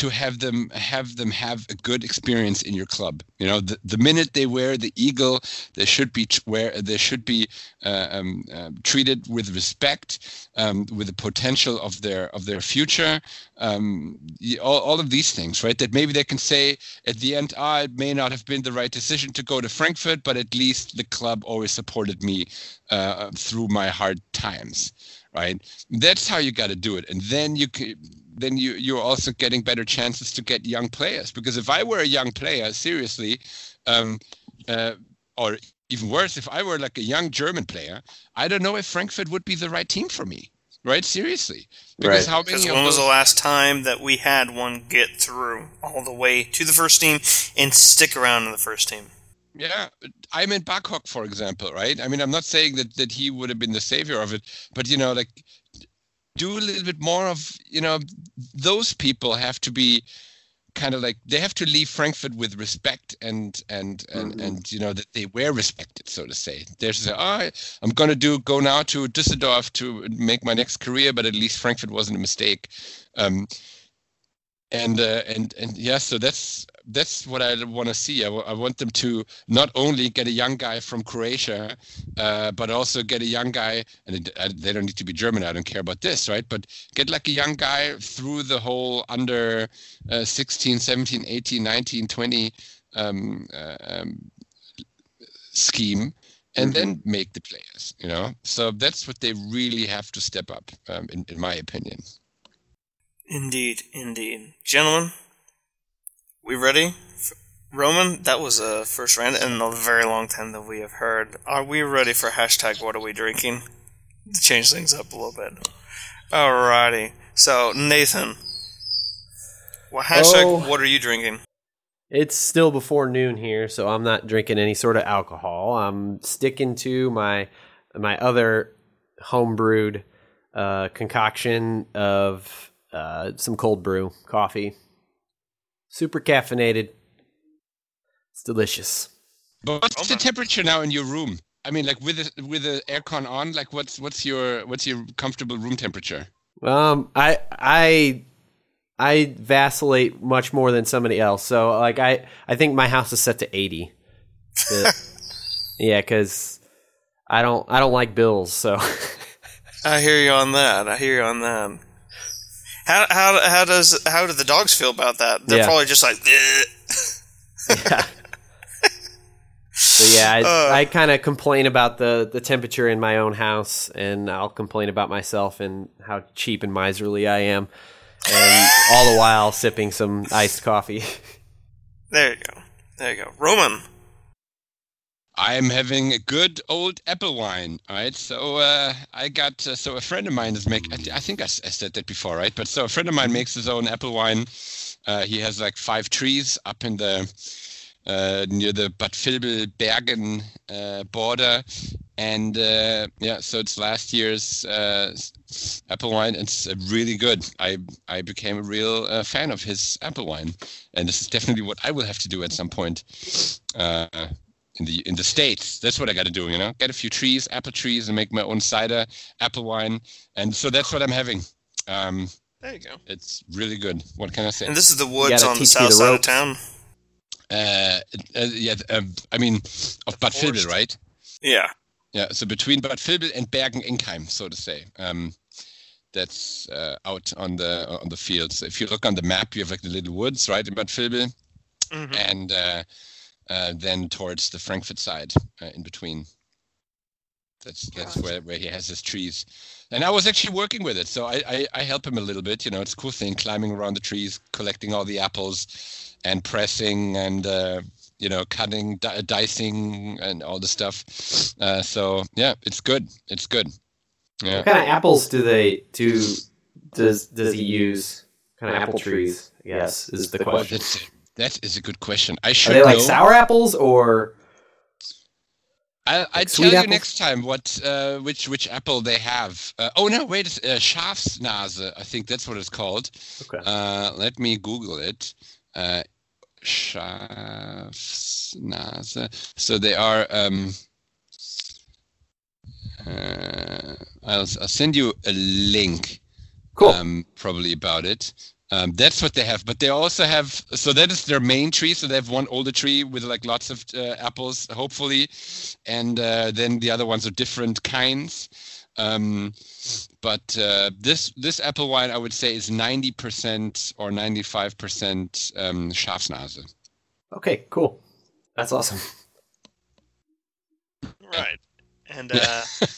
to have them have them have a good experience in your club. You know, the, the minute they wear the eagle, they should be where they should be uh, um, uh, treated with respect, um, with the potential of their of their future. Um, all, all of these things, right? That maybe they can say at the end, ah, it may not have been the right decision to go to Frankfurt, but at least the club always supported me uh, through my hard times right? That's how you got to do it, and then you can, then you you're also getting better chances to get young players. Because if I were a young player, seriously, um, uh, or even worse, if I were like a young German player, I don't know if Frankfurt would be the right team for me. Right, seriously.
Because right. how many? When was the last time that we had one get through all the way to the first team and stick around in the first team?
Yeah, I mean Barkok, for example, right? I mean, I'm not saying that that he would have been the savior of it, but you know, like do a little bit more of, you know, those people have to be kind of like they have to leave Frankfurt with respect and and and mm-hmm. and you know that they were respected, so to say. There's a, oh, I'm gonna do go now to Düsseldorf to make my next career, but at least Frankfurt wasn't a mistake. Um, and uh, and and yeah, so that's that's what I want to see. I, w- I want them to not only get a young guy from Croatia, uh, but also get a young guy, and it, uh, they don't need to be German. I don't care about this, right? But get like a young guy through the whole under uh, 16, 17, 18, 19, 20 um, uh, um, scheme. And mm-hmm. then make the players, you know. So that's what they really have to step up, um, in, in my opinion.
Indeed, indeed, gentlemen we ready? Roman, that was a first round in a very long time that we have heard. Are we ready for hashtag what are we drinking? To change things up a little bit. Alrighty. So, Nathan, well, hashtag oh, what are you drinking?
It's still before noon here, so I'm not drinking any sort of alcohol. I'm sticking to my my other homebrewed uh, concoction of uh, some cold brew coffee super caffeinated. It's delicious.
But what's the temperature now in your room? I mean, like with the, with the aircon on, like what's what's your what's your comfortable room temperature?
Um, I I I vacillate much more than somebody else. So like I I think my house is set to eighty. [LAUGHS] yeah, because I don't I don't like bills. So [LAUGHS]
I hear you on that. I hear you on that. How how how does how do the dogs feel about that? They're yeah. probably just like.
yeah. So yeah, I, uh, I kind of complain about the the temperature in my own house, and I'll complain about myself and how cheap and miserly I am, and all the while sipping some iced coffee.
There you go. There you go. Roman,
I'm having a good old apple wine. Right. So uh, I got uh, so a friend of mine is making. I think I, said that before, right? But so a friend of mine makes his own apple wine. Uh, he has like five trees up in the uh, near the Bad Vilbel Bergen uh, border, and uh, yeah, so it's last year's apple wine. It's really good. I I became a real fan of his apple wine, and this is definitely what I will have to do at some point in the in the states. That's what I got to do. You know, get a few trees, apple trees, and make my own cider, apple wine, and so that's what I'm having. Um,
There you go.
it's really good. What can I say?
And this is the woods on the south
the
side of town.
Uh, uh, yeah, um, I mean, of Bad Vilbel, right?
Yeah.
Yeah, so between Bad Vilbel and Bergen-Enkheim, so to say. Um, that's uh, out on the on the fields. If you look on the map, you have like the little woods, right, in Bad Vilbel,
Mhm.
and uh, uh, then towards the Frankfurt side, uh, in between. That's that's
Gotcha.
where, where he has his trees, and I was actually working with it, so I, I I help him a little bit. You know, it's a cool thing, climbing around the trees, collecting all the apples, and pressing and uh, you know cutting, di- dicing, and all the stuff. Uh, so yeah, it's good. It's good. Yeah.
What kind of apples do they do? Does does he use? Kind of apple trees? I guess is the question.
that's, [LAUGHS] that is a good question. I
Are
should
they like
know.
sour apples or?
I, I tell you
apples?
next time what uh, which which apple they have. Uh, oh no, wait, uh, Schafsnase. I think that's what it's called.
Okay.
Uh, let me Google it. Uh, Schafsnase. So they are. Um, uh, I'll, I'll send you a link.
Cool.
Um, probably about it. Um, that's what they have, but they also have. So that is their main tree. So they have one older tree with like lots of uh, apples, hopefully, and uh, then the other ones are different kinds. Um, but uh, this this apple wine, I would say, is ninety percent or ninety five percent um, Schafsnase.
okay. Cool. That's awesome.
Right. And uh,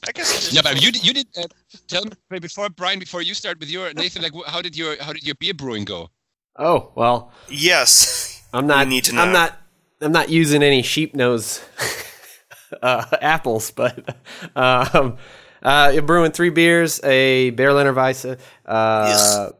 I guess [LAUGHS] just
Yeah, but you did- you did uh, tell me before Brian, before you start with your Nathan, like how did your how did your beer brewing go?
Oh well,
yes. [LAUGHS]
I'm not.
need to
I'm not. I'm not using any sheep nose [LAUGHS] uh, apples, but um, uh, you're brewing three beers, a Berliner Weisse, uh,
Yes.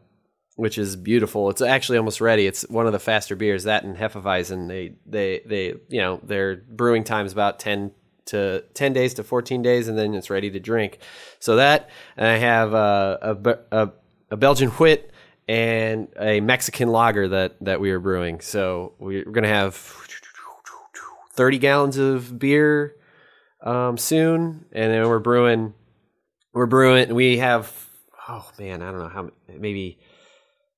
which is beautiful. It's actually almost ready. It's one of the faster beers. That and Hefeweizen, they they they you know their brewing time is about ten to ten days to fourteen days, and then it's ready to drink. So that and I have a, a a Belgian wit and a Mexican lager that that we are brewing. So we're going to have 30 gallons of beer um, soon, and then we're brewing. We're brewing. We have oh man, I don't know how maybe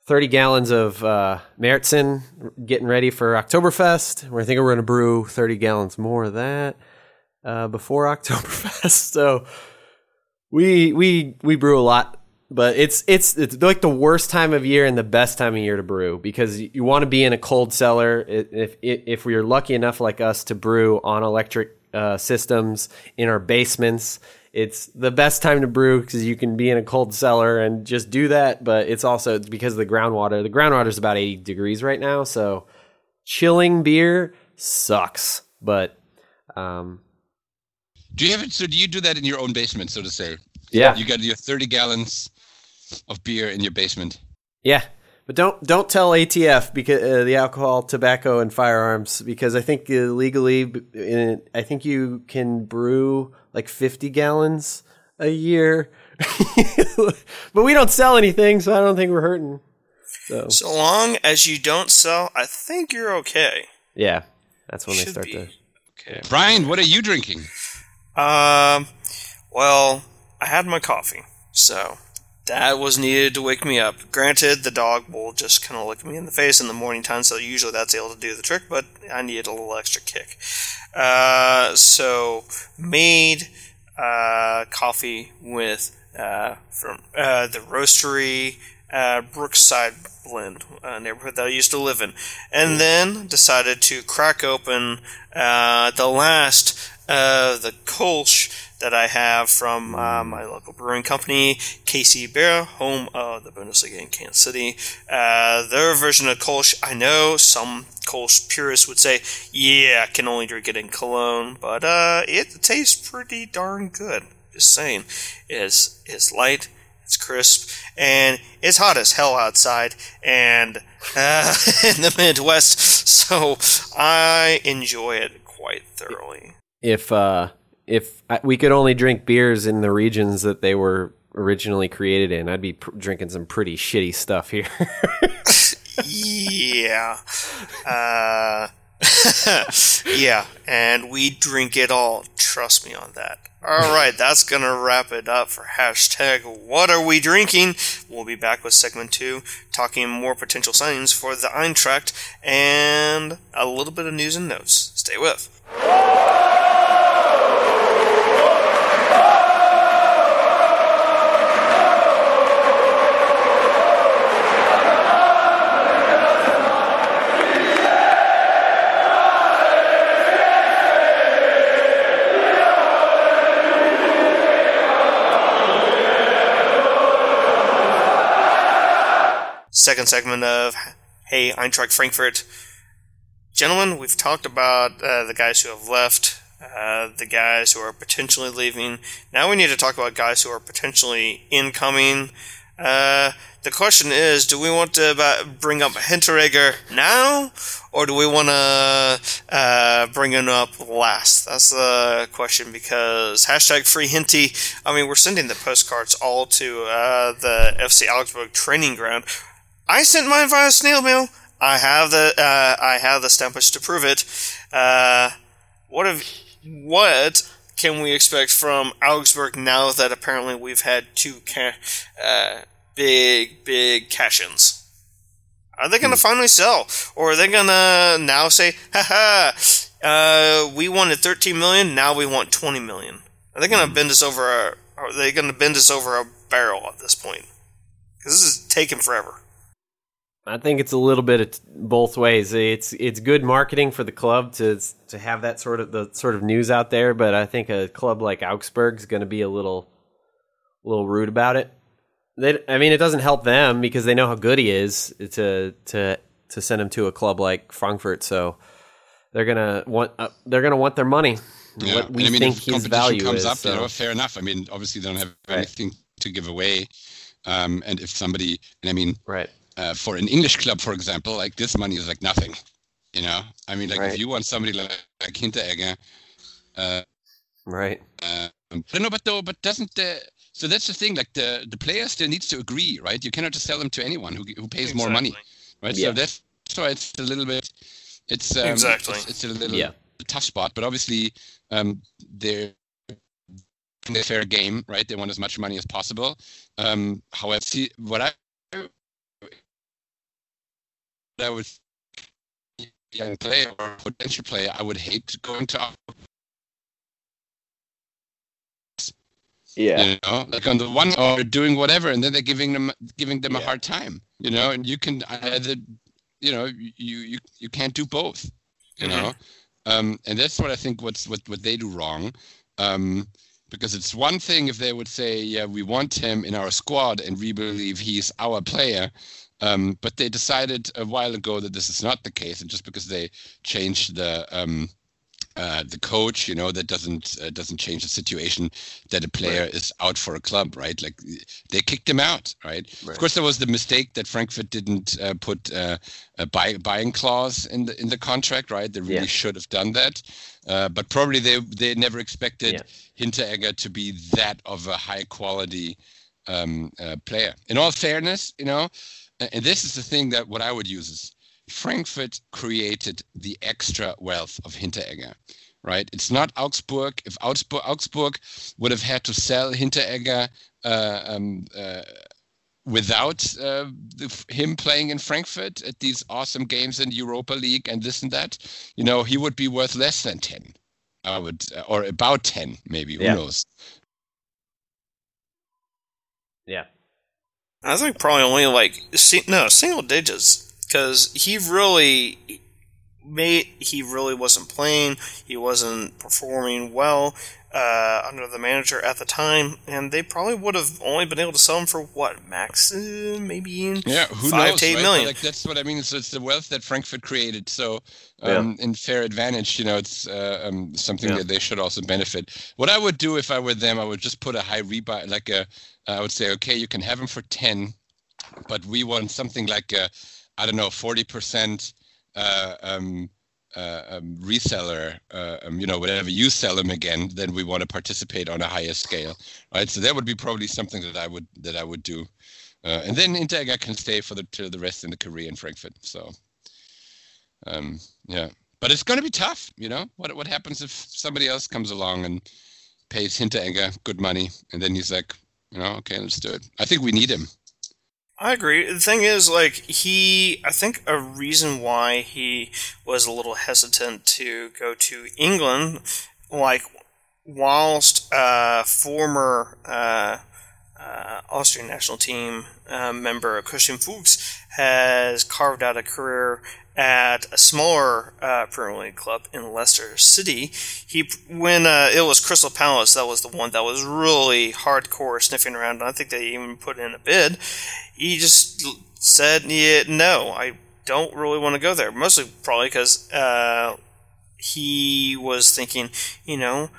30 gallons of uh, Märzen getting ready for Oktoberfest. We're thinking we're going to brew 30 gallons more of that uh, before [LAUGHS] Oktoberfest. So we we we brew a lot, but it's it's it's like the worst time of year and the best time of year to brew because you want to be in a cold cellar. If if if we're lucky enough like us to brew on electric uh, systems in our basements, it's the best time to brew because you can be in a cold cellar and just do that. But it's also because of the groundwater. The groundwater is about eighty degrees right now, so chilling beer sucks. But um,
Do you have it? So do you do that in your own basement, so to say?
yeah,
You got your thirty gallons of beer in your basement.
Yeah, but don't don't tell ATF because uh, the alcohol, tobacco, and firearms because I think uh, legally, uh, I think you can brew like fifty gallons a year, [LAUGHS] but we don't sell anything, so I don't think we're hurting. So
So long as you don't sell, I think you're okay.
yeah, that's when they start
be.
to.
Okay.
Brian, what are you drinking?
Um, well, I had my coffee, so that was needed to wake me up. Granted, the dog will just kind of look me in the face in the morning time, so usually that's able to do the trick, but I needed a little extra kick. Uh, so made uh, coffee with uh, from uh, the roastery uh, Brookside blend uh, neighborhood that I used to live in, and then decided to crack open uh, the last of the Kolsch that I have from uh, my local brewing company, KC Bier, home of the Bundesliga in Kansas City. Uh, their version of Kolsch, I know some Kolsch purists would say, yeah, I can only drink it in Cologne, but uh, it tastes pretty darn good. Just saying, it's it's light, it's crisp, and it's hot as hell outside, and uh, [LAUGHS] in the Midwest, so I enjoy it quite thoroughly.
If uh, if I, we could only drink beers in the regions that they were originally created in, I'd be pr- drinking some pretty shitty stuff here. [LAUGHS]
yeah. Uh, [LAUGHS] yeah, and we drink it all. Trust me on that. All right, that's gonna wrap it up for hashtag What Are We Drinking? We'll be back with segment two, talking more potential signings for the Eintracht and a little bit of news and notes. Stay with. Second segment of Hey Eintracht Frankfurt. Gentlemen, we've talked about uh, the guys who have left, uh, the guys who are potentially leaving. Now we need to talk about guys who are potentially incoming. Uh, the question is, do we want to bring up Hinteregger now, or do we want to uh, bring him up last? That's the question because hashtag free Hinty. I mean, we're sending the postcards all to uh, the FC Augsburg training ground. I sent mine via snail mail. I have the uh, I have the stamps to prove it. Uh, what have what can we expect from Augsburg now that apparently we've had two ca- uh, big big cash-ins? Are they going to hmm. finally sell, or are they going to now say, "Ha ha, uh, we wanted 13 million, now we want 20 million"? Are they going to hmm. bend us over? A, are they going to bend us over a barrel at this point? Because this is taking forever.
I think it's a little bit of both ways. It's it's good marketing for the club to to have that sort of the sort of news out there, but I think a club like Augsburg is going to be a little a little rude about it. They, I mean, it doesn't help them because they know how good he is to to to send him to a club like Frankfurt. So they're gonna want uh, they're gonna want their money.
Yeah. What we and I mean, think his value comes is, up, so. you know, fair enough. I mean, obviously they don't have right. anything to give away, um, and if somebody, and I mean,
right
uh, for an English club, for example, like this money is like nothing. You know, I mean, like right. if you want somebody like, like Hinteregger, uh,
right?
Uh, but no, but though, but doesn't the so that's the thing. Like the the player still needs to agree, right? You cannot just sell them to anyone who who pays exactly. more money, right? Yeah. So that's why it's a little bit. It's um,
exactly.
It's, it's, a little yeah. tough spot, but obviously um, they're in a fair game, right? They want as much money as possible. Um, however, see, what I I would young player or potential player, I would hate going to.
Yeah.
You know, like on the one or doing whatever, and then they're giving them giving them yeah. a hard time. You know, and you can either, you know, you you you can't do both. You mm-hmm. know, um, and that's what I think what's what what they do wrong. Um, because it's one thing if they would say, yeah, we want him in our squad and we believe he's our player, um, but they decided a while ago that this is not the case, and just because they changed the um, uh, the coach, you know, that doesn't uh, doesn't change the situation that a player right. is out for a club, right? Like they kicked him out, right? right. Of course, there was the mistake that Frankfurt didn't uh, put uh, a buy, buying clause in the in the contract, right? They really yeah. should have done that, uh, but probably they they never expected yeah. Hinteregger to be that of a high quality um, uh, player. In all fairness, you know and this is the thing that what I would use is Frankfurt created the extra wealth of Hinteregger, right? It's not Augsburg. If Augsburg, Augsburg would have had to sell Hinteregger uh, um, uh, without uh, the, him playing in Frankfurt at these awesome games in Europa League and this and that, you know, he would be worth less than 10. I would, uh, or about 10, maybe. Who knows?
Yeah.
I think probably only like no single digits because he really made he really wasn't playing. He wasn't performing well uh, under the manager at the time, and they probably would have only been able to sell him for what max uh, maybe
yeah who five knows, to eight right? million. Like that's what I mean. So it's the wealth that Frankfurt created. So um, yeah. in fair advantage, you know, it's uh, um, something yeah. that they should also benefit. What I would do if I were them, I would just put a high rebuy, like a I would say, okay, you can have them for 10, but we want something like, I don't know, 40% uh, um, uh, um, reseller, uh, um, you know, whenever you sell them again, then we want to participate on a higher scale, right? So that would be probably something that I would that I would do, uh, and then Hinteregger can stay for the to the rest in the career in Frankfurt. So, um, yeah, but it's going to be tough, you know. What what happens if somebody else comes along and pays Hinteregger good money, and then he's like, you know, okay, let's do it. I think we need him.
I agree. The thing is, like, he, I think a reason why he was a little hesitant to go to England, like, whilst uh, former uh, uh, Austrian national team uh, member Christian Fuchs has carved out a career at a smaller uh, Premier League club in Leicester City. He when uh, it was Crystal Palace, that was the one that was really hardcore sniffing around. I think they even put in a bid. He just said, yeah, "No, I don't really want to go there." Mostly probably because uh, he was thinking, you know,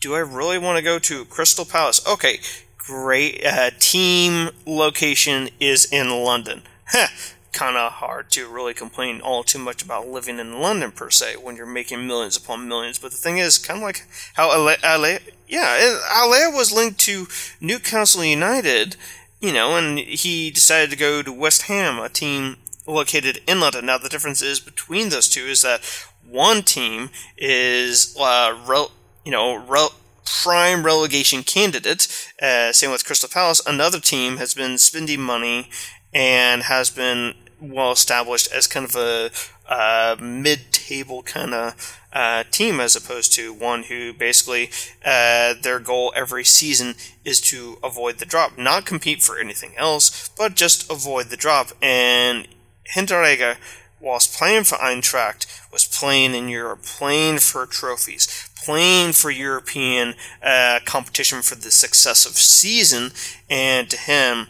do I really want to go to Crystal Palace? Okay, great. Uh, team location is in London. Huh kind of hard to really complain all too much about living in London per se when you're making millions upon millions. But the thing is, kind of like how Haller, yeah, Haller was linked to Newcastle United, you know, and he decided to go to West Ham, a team located in London. Now the difference is between those two is that one team is, uh, rel- you know, rel- prime relegation candidate. Uh, same with Crystal Palace. Another team has been spending money and has been well established as kind of a mid-table kind of uh, team as opposed to one who basically uh, their goal every season is to avoid the drop, not compete for anything else, but just avoid the drop. And Hinteregger, whilst playing for Eintracht, was playing in Europe, playing for trophies, playing for European uh, competition for the successive season, and to him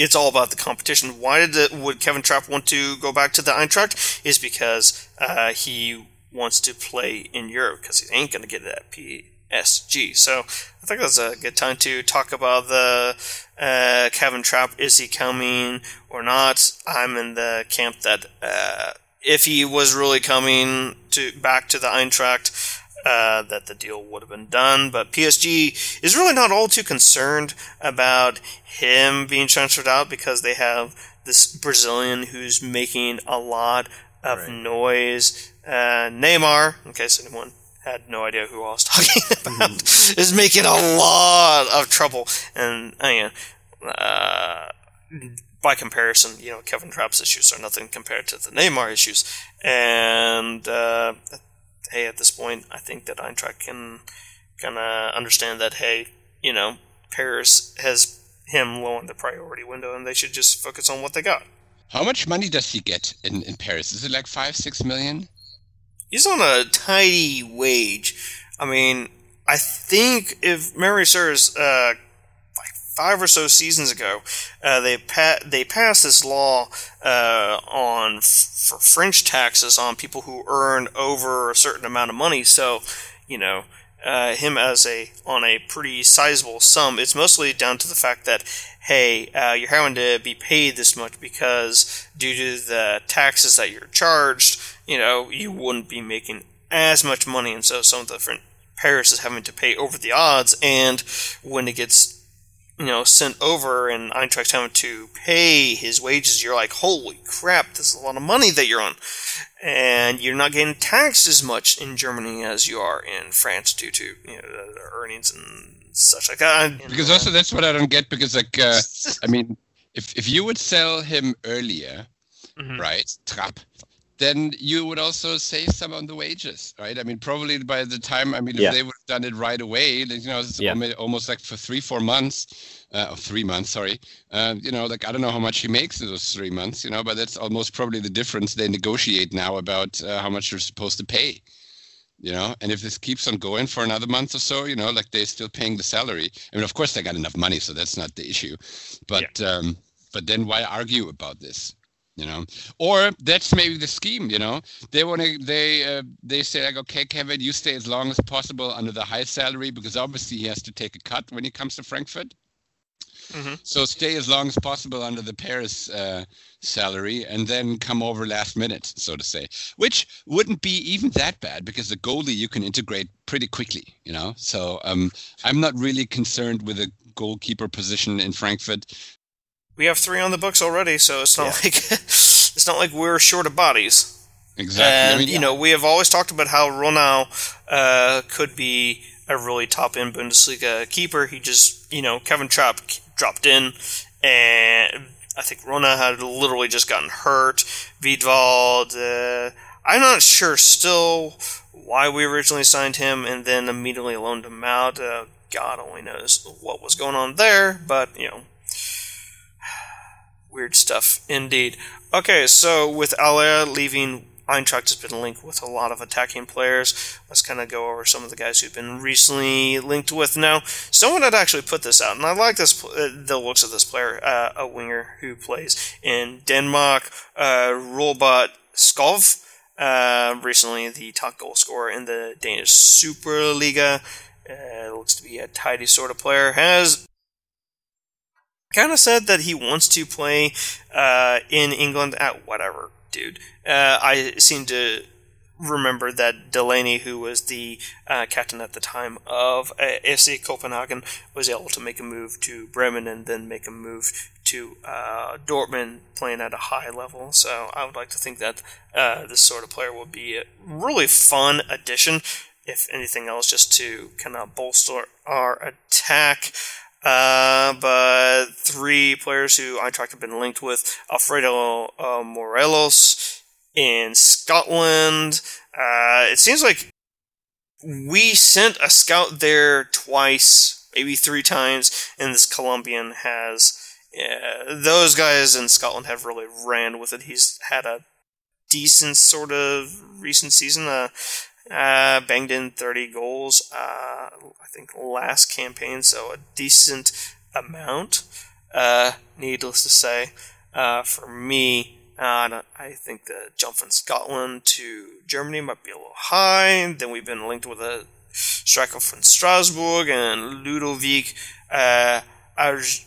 it's all about the competition. Why did the, would Kevin Trapp want to go back to the Eintracht? Is because uh, he wants to play in Europe because he ain't going to get it at PSG. So I think that's a good time to talk about the uh, Kevin Trapp. Is he coming or not? I'm in the camp that uh, if he was really coming to back to the Eintracht, uh, that the deal would have been done. But PSG is really not all too concerned about him being transferred out because they have this Brazilian who's making a lot of right. noise. Uh, Neymar, in case anyone had no idea who I was [LAUGHS] talking about, mm-hmm. [LAUGHS] is making a lot of trouble. And uh, by comparison, you know, Kevin Trapp's issues are nothing compared to the Neymar issues. And uh, hey, at this point, I think that Eintracht can kind of understand that, hey, you know, Paris has him low on the priority window, and they should just focus on what they got.
How much money does he get in, in Paris? Is it like five, six million?
He's on a tidy wage. I mean, I think if memory serves, uh, five or so seasons ago, uh, they pa- they passed this law uh, on f- for French taxes on people who earn over a certain amount of money. So, you know, uh, him as a on a pretty sizable sum. It's mostly down to the fact that hey, uh, you're having to be paid this much because due to the taxes that you're charged, you know, you wouldn't be making as much money, and so some of the Paris is having to pay over the odds, and when it gets you know, sent over and Eintracht having to pay his wages, you're like, holy crap, this is a lot of money that you're on. And you're not getting taxed as much in Germany as you are in France due to, you know, the earnings and such like that.
Because also that's what I don't get because like, uh, [LAUGHS] I mean, if, if you would sell him earlier, mm-hmm. right, Trapp, then you would also save some on the wages, right? I mean, probably by the time, I mean, if yeah. they would have done it right away, you know, it's yeah. almost like for three, four months, uh, or three months, sorry. Uh, you know, like I don't know how much he makes in those three months, you know, but that's almost probably the difference they negotiate now about uh, how much they're supposed to pay. You know, and if this keeps on going for another month or so, you know, like they're still paying the salary. I mean, of course they got enough money, so that's not the issue. But yeah. um, but then why argue about this? You know or that's maybe the scheme you know they want to they uh, they say like okay kevin you stay as long as possible under the high salary because obviously he has to take a cut when he comes to frankfurt
Mm-hmm.
So stay as long as possible under the Paris uh, salary, and then come over last minute, so to say. Which wouldn't be even that bad because the goalie you can integrate pretty quickly, you know. So um, I'm not really concerned with a goalkeeper position in Frankfurt.
We have three on the books already, so it's not yeah. like [LAUGHS] it's not like we're short of bodies.
Exactly.
And I mean, you know, we have always talked about how Rönnow uh, could be a really top end Bundesliga keeper. He just, you know, Kevin Trapp dropped in, and I think Rönnow had literally just gotten hurt. Wiedwald, uh, I'm not sure still why we originally signed him and then immediately loaned him out. Uh, God only knows what was going on there, but, you know, weird stuff indeed. Okay, so with Haller leaving Eintracht has been linked with a lot of attacking players. Let's kind of go over some of the guys who've been recently linked with. Now, someone had actually put this out, and I like this uh, the looks of this player, uh, a winger who plays in Denmark, uh, Robert Skov. Uh, recently, the top goal scorer in the Danish Superliga. Uh, looks to be a tidy sort of player. Has kind of said that he wants to play uh, in England at whatever dude. Uh, I seem to remember that Delaney, who was the uh, captain at the time of uh, FC Copenhagen, was able to make a move to Bremen and then make a move to uh, Dortmund, playing at a high level. So I would like to think that uh, this sort of player would be a really fun addition, if anything else, just to kind of bolster our attack. Uh, but three players who Eintracht have been linked with Alfredo uh, Morelos in Scotland. Uh, it seems like we sent a scout there twice, maybe three times, and this Colombian has. those guys in Scotland have really ran with it. He's had a decent sort of recent season. Uh, uh, banged in 30 goals, uh, I think, last campaign, so a decent amount. Uh, needless to say, uh, for me, uh, I think the jump from Scotland to Germany might be a little high. Then we've been linked with a striker from Strasbourg and Ludovic uh, Arj-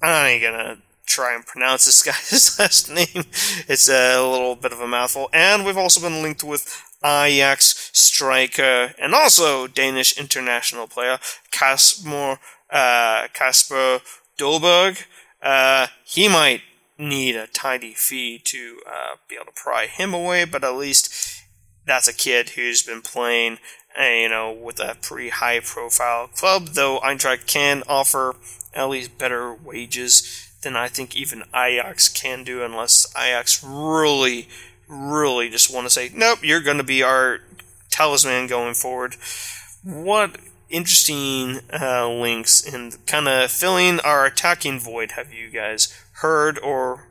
I'm not even gonna try and pronounce this [LAUGHS] guy's last name. It's a little bit of a mouthful. And we've also been linked with Ajax striker and also Danish international player Kasper uh, Kasper Dolberg. Uh, he might need a tidy fee to uh, be able to pry him away, but at least that's a kid who's been playing, uh, you know, with a pretty high profile club. Though Eintracht can offer at least better wages than I think even Ajax can do, unless Ajax really really just want to say, nope, you're going to be our talisman going forward. What interesting uh, links in kind of filling our attacking void have you guys heard, or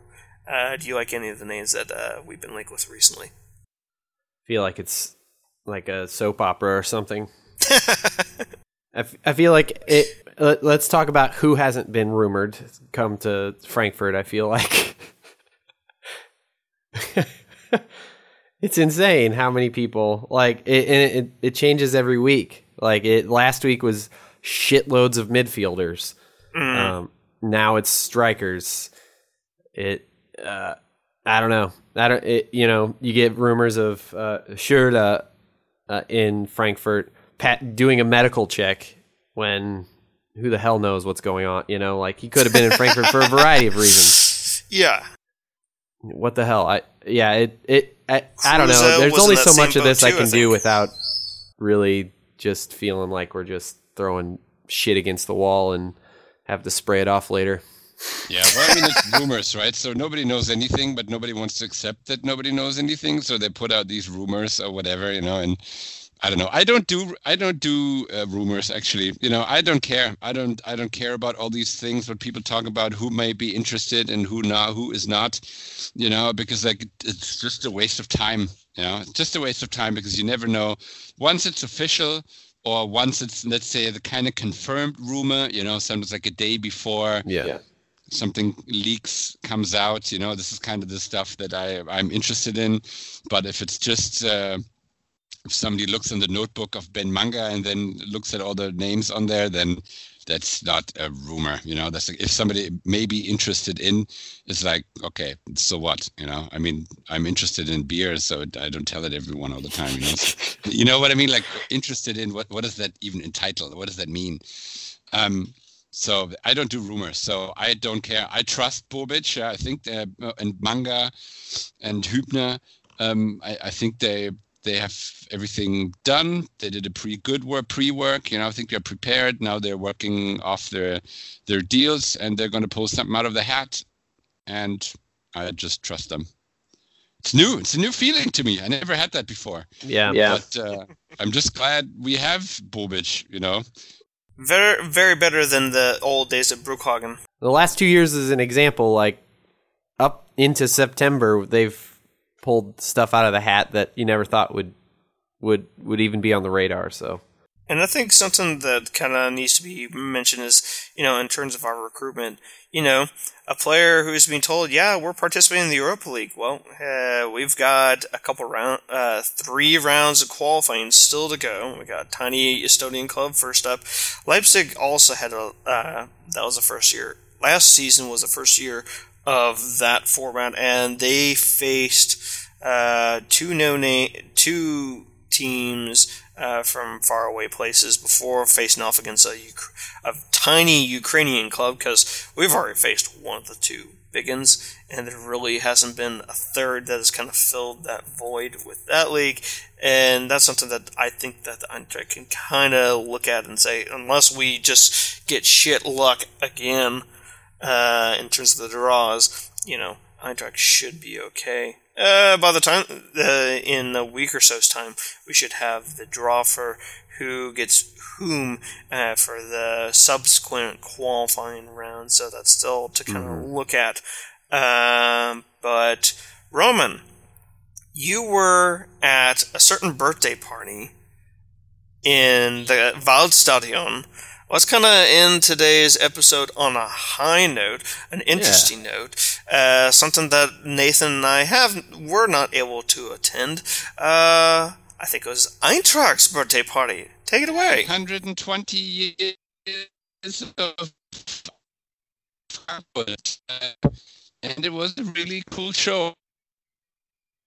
uh, do you like any of the names that uh, we've been linked with recently?
I feel like it's like a soap opera or something. [LAUGHS] I, f- I feel like it. Let, let's talk about who hasn't been rumored come to Frankfurt. I feel like [LAUGHS] it's insane how many people like it, it. It changes every week. Like it last week was shitloads of midfielders. Mm. Um, now it's strikers. It. Uh, I don't know. I don't. It, you know, you get rumors of uh, Schürrle uh, in Frankfurt pat, doing a medical check when who the hell knows what's going on. You know, like he could have been in Frankfurt for a variety of reasons. [LAUGHS]
Yeah.
What the hell? I yeah, it it I, I don't know. There's only so much of this I can I do without really just feeling like we're just throwing shit against the wall and have to spray it off later.
Yeah, well, I mean, it's [LAUGHS] rumors, right? So nobody knows anything, but nobody wants to accept that nobody knows anything. So they put out these rumors or whatever, you know, and I don't know. I don't do I don't do uh, rumors actually. You know, I don't care. I don't I don't care about all these things what people talk about who may be interested and who not who is not. You know, because like it's just a waste of time. You know, it's just a waste of time because you never know. Once it's official or once it's let's say the kind of confirmed rumor. You know, sometimes like a day before.
Yeah.
Something leaks comes out, you know. This is kind of the stuff that I I'm interested in, but if it's just uh, if somebody looks in the notebook of Ben Manga and then looks at all the names on there, then that's not a rumor. You know, that's like, if somebody may be interested in, it's like okay, so what? You know, I mean, I'm interested in beer, so I don't tell it everyone all the time. You know, so, [LAUGHS] you know what I mean? Like interested in what what does that even entitle? What does that mean? Um, so I don't do rumors. So I don't care. I trust Bobic. I think uh, and Manga and Hübner. Um, I, I, think they they have everything done. They did a pretty good work, pre-work. You know, I think they're prepared. Now they're working off their their deals, and they're going to pull something out of the hat. And I just trust them. It's new. It's a new feeling to me. I never had that before.
Yeah, yeah.
But uh, I'm just glad we have Bobic. You know,
very, very better than the old days of Bruchhagen.
The last two years is an example. Like up into September, they've pulled stuff out of the hat that you never thought would would would even be on the radar. So.
And I think something that kind of needs to be mentioned is, you know, in terms of our recruitment, you know, a player who's being told, yeah, we're participating in the Europa League. Well, uh, we've got a couple round, uh, three rounds of qualifying still to go. We got Tiny Estonian Club first up. Leipzig also had a, uh, that was the first year. Last season was the first year of that format, and they faced uh, two no name, two teams uh, from faraway places before facing off against a, a tiny Ukrainian club because we've already faced one of the two big ones, and there really hasn't been a third that has kind of filled that void with that league. And that's something that I think that the Eintracht can kind of look at and say, unless we just get shit luck again uh, in terms of the draws, you know, Eintracht should be okay. Uh, by the time uh, in a week or so's time, we should have the draw for who gets whom uh, for the subsequent qualifying round. So that's still to kind of mm-hmm. look at. Um, but Roman, you were at a certain birthday party in the Waldstadion let's kind of end today's episode on a high note, an interesting yeah. note, uh, something that Nathan and I have were not able to attend. Uh, I think it was Eintracht's birthday party. Take it away.
120 years of Frankfurt, uh, and it was a really cool show.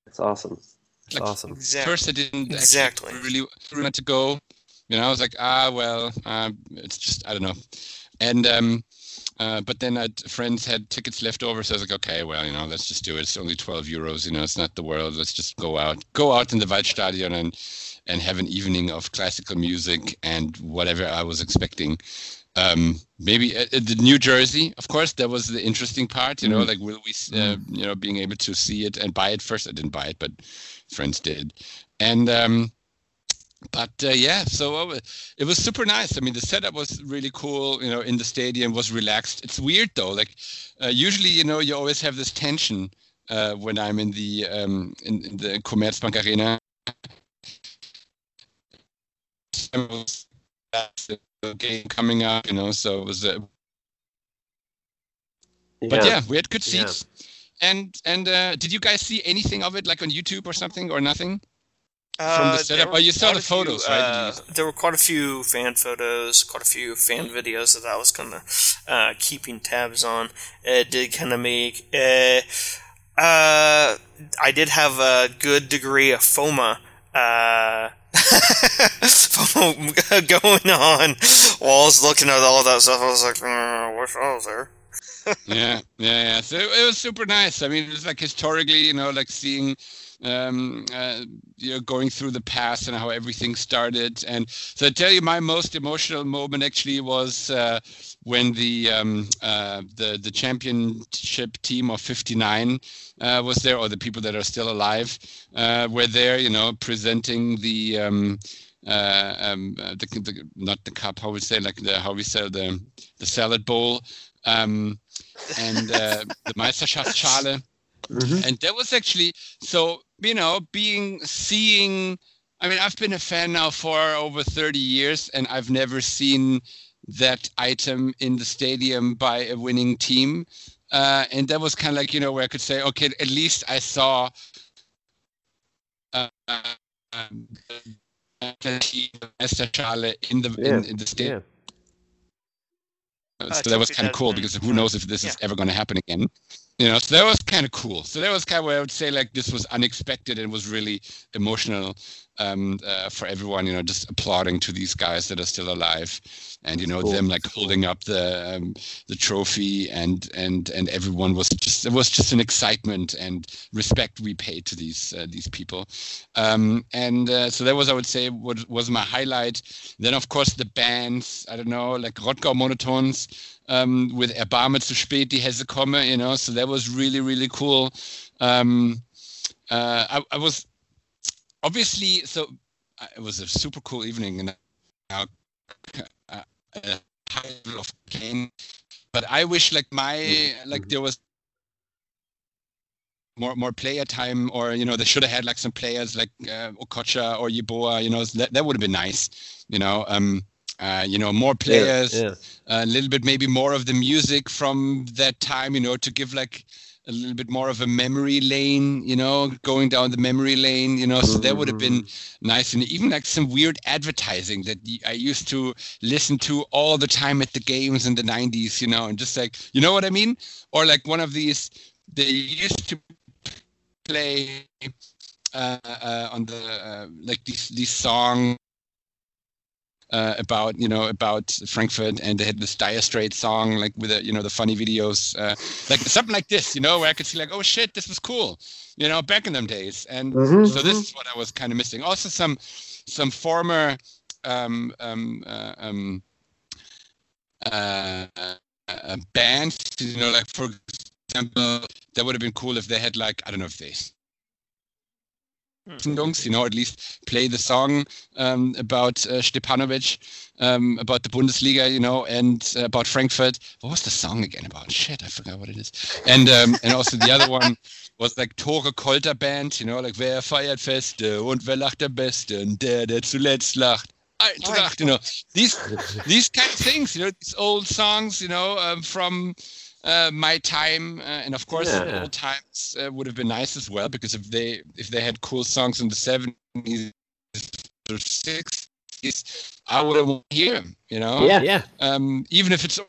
It's awesome. It's like, awesome.
Exactly. First, I didn't
exactly
really want to go you know, I was like, ah, well, uh, it's just I don't know. And um, uh, but then I'd, friends had tickets left over, so I was like, okay, well, you know, let's just do it. It's only 12 euros, you know, it's not the world. Let's just go out, go out in the Waldstadion and and have an evening of classical music and whatever I was expecting. Um, maybe uh, the New Jersey, of course, that was the interesting part. You know, mm-hmm. like will we, uh, mm-hmm. you know, being able to see it and buy it first. I didn't buy it, but friends did, and um, but uh, yeah, so uh, it was super nice. I mean, the setup was really cool. You know, in the stadium was relaxed. It's weird though. Like uh, usually, you know, you always have this tension uh, when I'm in the um, in, in the Commerzbank Arena. The game coming up, you know, so it was. Uh, yeah. But yeah, we had good seats. Yeah. And and uh, did you guys see anything of it, like on YouTube or something, or nothing? From the setup? Oh, you saw the photos, few, right? Uh,
there were quite a few fan photos, quite a few fan videos that I was kind of uh, keeping tabs on. It did kind of make. Uh, uh, I did have a good degree of FOMO. Uh, [LAUGHS] [LAUGHS] going on while I was looking at all that stuff. I was like, mm, I wish I was there. [LAUGHS]
yeah, yeah, yeah. So it was super nice. I mean, it was like historically, you know, like seeing um, uh, you know, going through the past and how everything started. And so I tell you, my most emotional moment actually was uh, when the um, uh, the the championship team of '59 uh, was there, or the people that are still alive uh, were there. You know, presenting the. Um, uh, um, the, the, not the cup, how we say, like the how we sell the the salad bowl, um, and the Meisterschaftsschale. [LAUGHS] Mm-hmm. And that was actually so you know being seeing. I mean, I've been a fan now for over 30 years, and I've never seen that item in the stadium by a winning team. Uh, and that was kind of like you know where I could say, okay, at least I saw uh, um, in the in, in the stadium. so that was kind of cool because who knows if this yeah. is ever going to happen again you know so that was kind of cool. So that was kind of where i would say like this was unexpected and was really emotional um, uh, for everyone you know just applauding to these guys that are still alive and you know cool. them like holding up the um, the trophy and and and everyone was just it was just an excitement and respect we paid to these uh, these people. Um, and uh, so that was i would say what was my highlight. Then of course the bands i don't know like Rodgau Monotones um, with Erbarme zu spät, die Hesse komme, you know, so that was really, really cool. Um, uh, I, I, was obviously, so uh, it was a super cool evening and a high level of game, but I wish like my, like there was more more player time or you know they should have had like some players like uh, Okocha or Yeboah you know that, that would have been nice you know um uh, you know, more players, yeah, yeah. a little bit maybe more of the music from that time, you know, to give like a little bit more of a memory lane, you know, going down the memory lane, you know, so that would have been mm-hmm. nice. And even like some weird advertising that I used to listen to all the time at the games in the 90s, you know, and just like, you know what I mean? Or like one of these, they used to play uh, uh, on the, uh, like these, these songs uh, about you know about Frankfurt, and they had this Dire Straits song like with the you know the funny videos, uh, like something like this, you know, where I could see like, oh shit, this was cool, you know, back in them days, and mm-hmm. so this is what I was kind of missing. Also, some some former um, um, uh, um, uh, uh, bands, you know, like for example, that would have been cool if they had like I don't know if they you know, at least play the song um, about uh, Stepanovic, um, about the Bundesliga, you know, and uh, about Frankfurt. What was the song again about? Shit, I forgot what it is. And um, and also the other one [LAUGHS] was like Tore Kolter Band, you know, like wer feiert Feste und wer lacht am besten, der, der zuletzt lacht. Eintracht, you know, these these kind of things, you know, these old songs, you know, um, from uh, my time, uh, and of course, yeah. old times uh, would have been nice as well because if they if they had cool songs in the seventies or sixties, I would have hear them. You know,
yeah, yeah.
Um, even if it's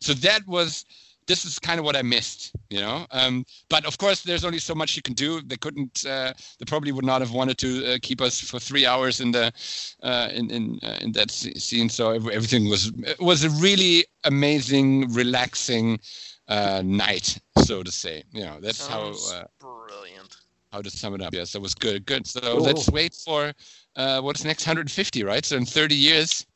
so that was this is kind of what I missed, you know. Um, but of course, there's only so much you can do. They couldn't. Uh, they probably would not have wanted to uh, keep us for three hours in the uh, in in uh, in that scene. So everything was was a really amazing, relaxing uh, night, so to say. You know, that's Sounds how uh,
brilliant.
How to sum it up? Yes, that was good. Good. So cool. let's wait for what's next 150, right? So in 30 years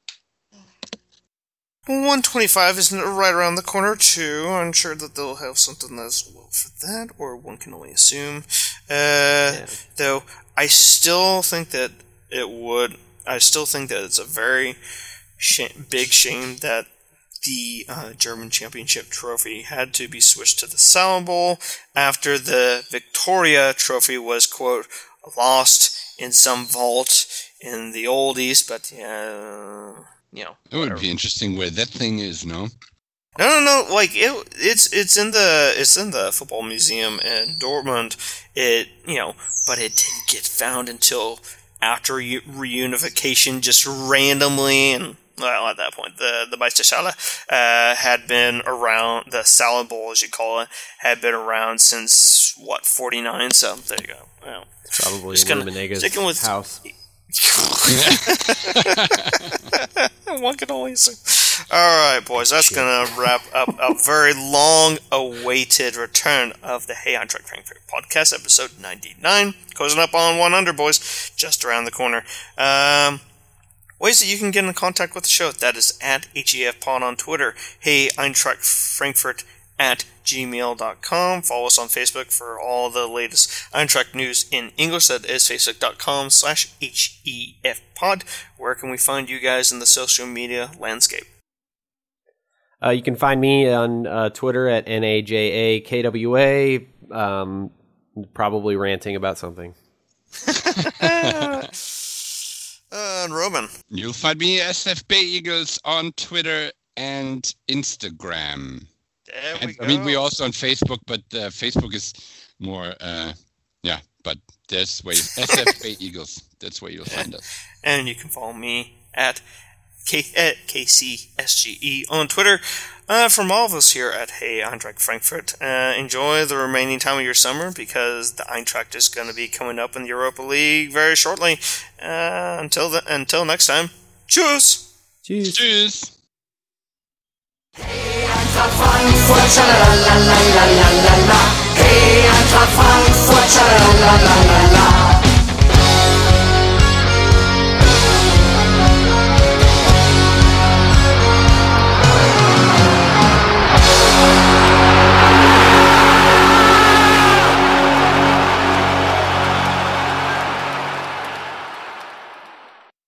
125 is right around the corner too. I'm sure that they'll have something as well for that, or one can only assume. Uh, yeah. Though I still think that it would. I still think that it's a very sh- big shame that the uh, German Championship trophy had to be switched to the Salad Bowl after the Victoria trophy was quote lost in some vault in the old East, but yeah you know.
It would be interesting where that thing is, no?
No, no, no. Like it, it's it's in the it's in the football museum in Dortmund. It you know, but it didn't get found until after reunification, just randomly and well, at that point, the the Meisterschale uh, had been around. The salad bowl, as you call it, had been around since what forty nine. So there you go. Well,
Probably just in sticking with house. [LAUGHS]
One can only assume. All right, boys, that's going to wrap up a very long awaited return of the Hey Eintracht Frankfurt podcast, episode 99. Closing up on 100, boys, just around the corner. Um, ways that you can get in contact with the show that is at HEF Pod on Twitter. Hey Eintracht Frankfurt at gmail.com. Follow us on Facebook for all the latest Eintracht news in English. That is facebook.com slash HEFpod. Where can we find you guys in the social media landscape?
Uh, you can find me on uh, Twitter at NAJAKWA, um, probably ranting about something. [LAUGHS]
uh, Roman.
You'll find me SFB Eagles on Twitter and Instagram. And, I mean, we're also on Facebook, but uh, Facebook is more, uh, yeah. But there's where SFA Eagles. That's where you'll find us. [LAUGHS]
And you can follow me at K- at KCSGE on Twitter. Uh, from all of us here at Hey Eintracht Frankfurt, uh, enjoy the remaining time of your summer because the Eintracht is going to be coming up in the Europa League very shortly. Uh, until the, until next time, cheers.
Cheers.
Tschüss.
Eintracht Frankfurt, schalalala, Hey, Eintracht Frankfurt, schalalala.